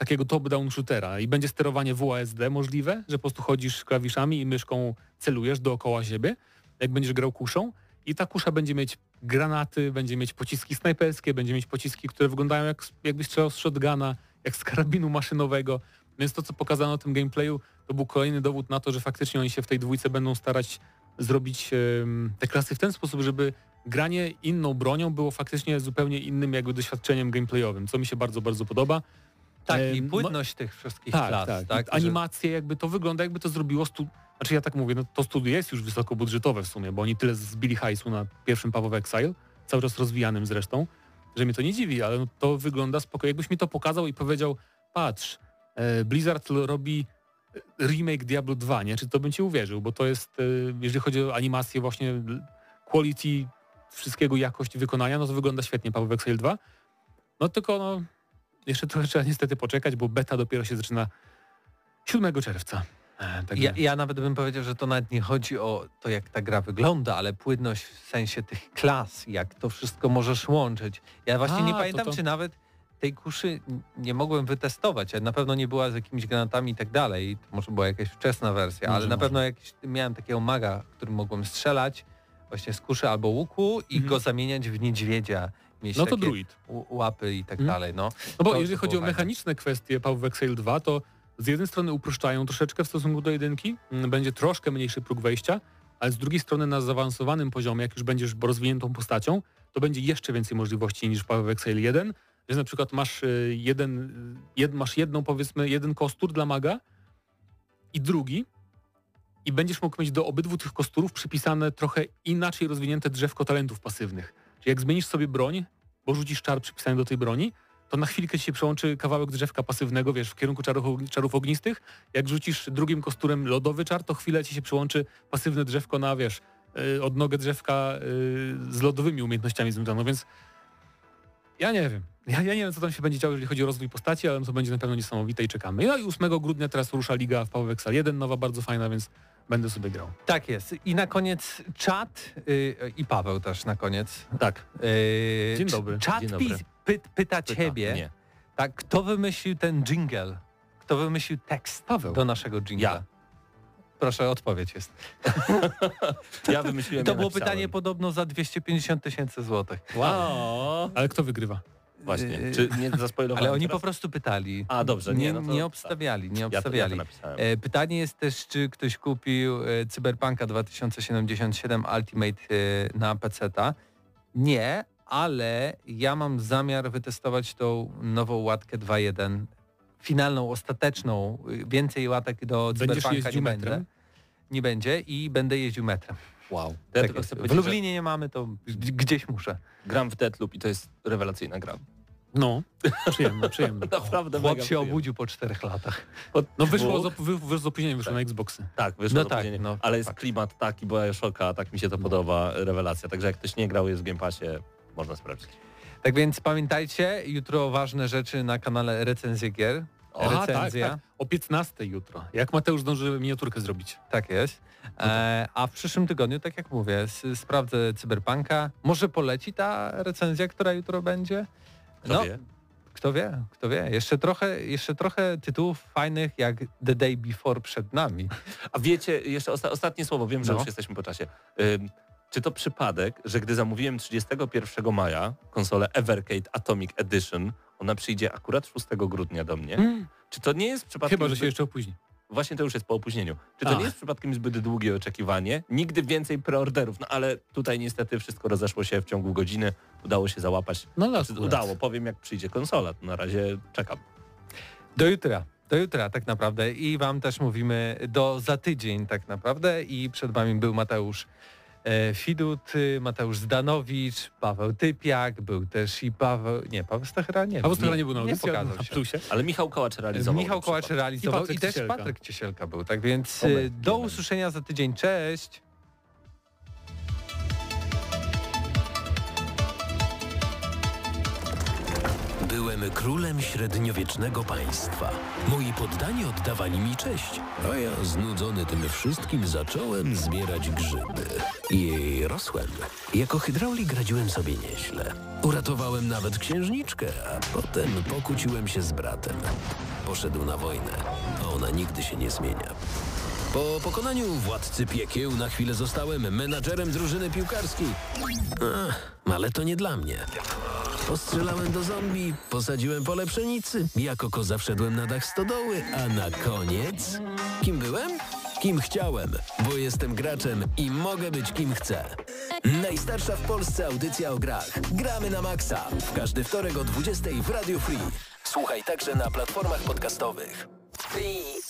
Takiego top-down shootera. I będzie sterowanie WASD możliwe, że po prostu chodzisz klawiszami i myszką celujesz dookoła siebie, jak będziesz grał kuszą. I ta kusza będzie mieć granaty, będzie mieć pociski snajperskie, będzie mieć pociski, które wyglądają jak, jakbyś strzelał z shotguna, jak z karabinu maszynowego. Więc to, co pokazano w tym gameplayu, to był kolejny dowód na to, że faktycznie oni się w tej dwójce będą starać zrobić te klasy w ten sposób, żeby granie inną bronią było faktycznie zupełnie innym jakby doświadczeniem gameplayowym, co mi się bardzo, bardzo podoba. Tak, i no- płynność tych wszystkich Tak, klas. tak. tak Animacje jakby to wygląda, jakby to zrobiło stu... Znaczy ja tak mówię, no to studio jest już wysokobudżetowe w sumie, bo oni tyle zbili hajsu na pierwszym Paweł Exile, cały czas rozwijanym zresztą, że mnie to nie dziwi, ale no to wygląda spoko. Jakbyś mi to pokazał i powiedział, patrz, e, Blizzard robi e, remake Diablo 2, nie? Czy to bym ci uwierzył, bo to jest, e, jeżeli chodzi o animację właśnie quality wszystkiego, jakość wykonania, no to wygląda świetnie Paweł Exile 2. No tylko no, jeszcze trochę trzeba niestety poczekać, bo beta dopiero się zaczyna 7 czerwca. E, Także Ja, ja nawet bym powiedział, że to nawet nie chodzi o to, jak ta gra wygląda, ale płynność w sensie tych klas, jak to wszystko możesz łączyć. Ja właśnie A, nie to pamiętam, to- czy nawet tej kuszy nie mogłem wytestować. Na pewno nie była z jakimiś granatami i tak dalej. To może była jakaś wczesna wersja, ale Może, na może. pewno jakiś, miałem takiego maga, którym mogłem strzelać właśnie z kuszy albo łuku i Mhm. go zamieniać w niedźwiedzia. Mieć no to druid. łapy i tak Mhm. dalej. No, No bo To- jeżeli chodzi o mechaniczne kwestie Paweł Exile 2, to z jednej strony uproszczają troszeczkę w stosunku do jedynki, mm, będzie troszkę mniejszy próg wejścia, ale z drugiej strony na zaawansowanym poziomie, jak już będziesz rozwiniętą postacią, to będzie jeszcze więcej możliwości niż Paweł Exile 1, więc na przykład masz y, jeden, y, jed, masz jedną powiedzmy, jeden kostur dla maga i drugi i będziesz mógł mieć do obydwu tych kosturów przypisane trochę inaczej rozwinięte drzewko talentów pasywnych. Czyli jak zmienisz sobie broń, bo rzucisz czar przypisany do tej broni, to na chwilkę ci się przełączy kawałek drzewka pasywnego, wiesz, w kierunku czarów, czarów ognistych. Jak rzucisz drugim kosturem lodowy czar, to chwilę ci się przełączy pasywne drzewko na, wiesz, yy, odnogę drzewka yy, z lodowymi umiejętnościami związaną, więc ja nie wiem. Ja, ja nie wiem, co tam się będzie działo, jeżeli chodzi o rozwój postaci, ale to będzie na pewno niesamowite i czekamy. No i 8 grudnia teraz rusza Liga w Paweł Exal 1, nowa, bardzo fajna, więc będę sobie grał. Tak jest. I na koniec czat y, i Paweł też na koniec. Tak. Y, Dzień dobry. Czat Dzień dobry. py, pyta Pyta, ciebie, Nie. tak, kto wymyślił ten jingle? Kto wymyślił tekst Paweł. do naszego jingla? Ja. Proszę, odpowiedź jest. Ja wymyśliłem To ja było napisałem. pytanie podobno za 250 tysięcy złotych. Wow. Ale kto wygrywa? Właśnie. Yy, Czy nie zaspoilowałem Ale oni teraz? po prostu pytali. A, dobrze. nie, Nie, no to, nie obstawiali, nie Ja to, ja obstawiali. to. E, Pytanie jest też, czy ktoś kupił e, Cyberpunka 2077 Ultimate e, na PC-ta. Nie, ale ja mam zamiar wytestować tą nową łatkę 2.1. Finalną, ostateczną. Y, Więcej łatek do Będziesz Cyberpunka nie jeździł będzie. metrem? Nie będzie i będę jeździł metrem. Wow. Ja Tak w powiedzieć, że Lublinie nie mamy, to gdzieś muszę. gram w Deathloop i to jest rewelacyjna gra. No, przyjemne, przyjemne. Naprawdę Chłop się obudził po czterech latach. No wyszło, z, wy, z opóźnieniem wyszło na Xboxy. Tak, wyszło No no tak, tak, no, ale jest fakt. klimat taki, Bioshocka, tak mi się to podoba, rewelacja. Także jak ktoś nie grał, jest w Game Passie, można sprawdzić. Tak więc pamiętajcie, jutro ważne rzeczy na kanale Recenzje Gier. O, tak, Recenzja. tak. O 15 jutro. Jak Mateusz zdąży miniaturkę zrobić? Tak jest. E, a w przyszłym tygodniu, tak jak mówię, sprawdzę Cyberpunka. Może poleci ta recenzja, która jutro będzie. Kto no, wie? kto wie, kto wie. Jeszcze trochę, jeszcze trochę tytułów fajnych jak The Day Before przed nami. A wiecie, jeszcze osta ostatnie słowo, wiem, że No. już jesteśmy po czasie. Ym, czy to przypadek, że gdy zamówiłem 31 maja konsolę Evercade Atomic Edition, ona przyjdzie akurat 6 grudnia do mnie? Czy to nie jest przypadkiem... Chyba, że się jeszcze opóźni. Właśnie to już jest po opóźnieniu. Czy to A. nie jest przypadkiem zbyt długie oczekiwanie? Nigdy więcej preorderów, no ale tutaj niestety wszystko rozeszło się w ciągu godziny. Udało się załapać. No Znaczy, akurat. udało, powiem jak przyjdzie konsola. To na razie czekam. Do jutra. Do jutra tak naprawdę i wam też mówimy do za tydzień tak naprawdę i przed wami był Mateusz Fidut, y, Mateusz Zdanowicz, Paweł Typiak, był też i Paweł, nie, Paweł Stachera nie. A w nie, nie był na nie audycji, pokazał na się. plusie. Ale Michał Kołacz realizował. Michał Kołacz realizował I i, też Ciesielka. Patryk Ciesielka był, tak więc y, do wiemy. usłyszenia za tydzień, cześć! Byłem królem średniowiecznego państwa. Moi poddani oddawali mi cześć, a ja znudzony tym wszystkim zacząłem zbierać grzyby. I rosłem. Jako hydraulik radziłem sobie nieźle. Uratowałem nawet księżniczkę, a potem pokłóciłem się z bratem. Poszedł na wojnę, a ona nigdy się nie zmienia. Po pokonaniu władcy piekieł na chwilę zostałem menadżerem drużyny piłkarskiej. Ach, ale to nie dla mnie. Postrzelałem do zombie, posadziłem pole pszenicy, jako koza wszedłem na dach stodoły, a na koniec... Kim byłem? Kim chciałem, bo jestem graczem i mogę być kim chcę. Najstarsza w Polsce audycja o grach. Gramy na maksa. W każdy wtorek o 20 w Radio Free. Słuchaj także na platformach podcastowych. Free.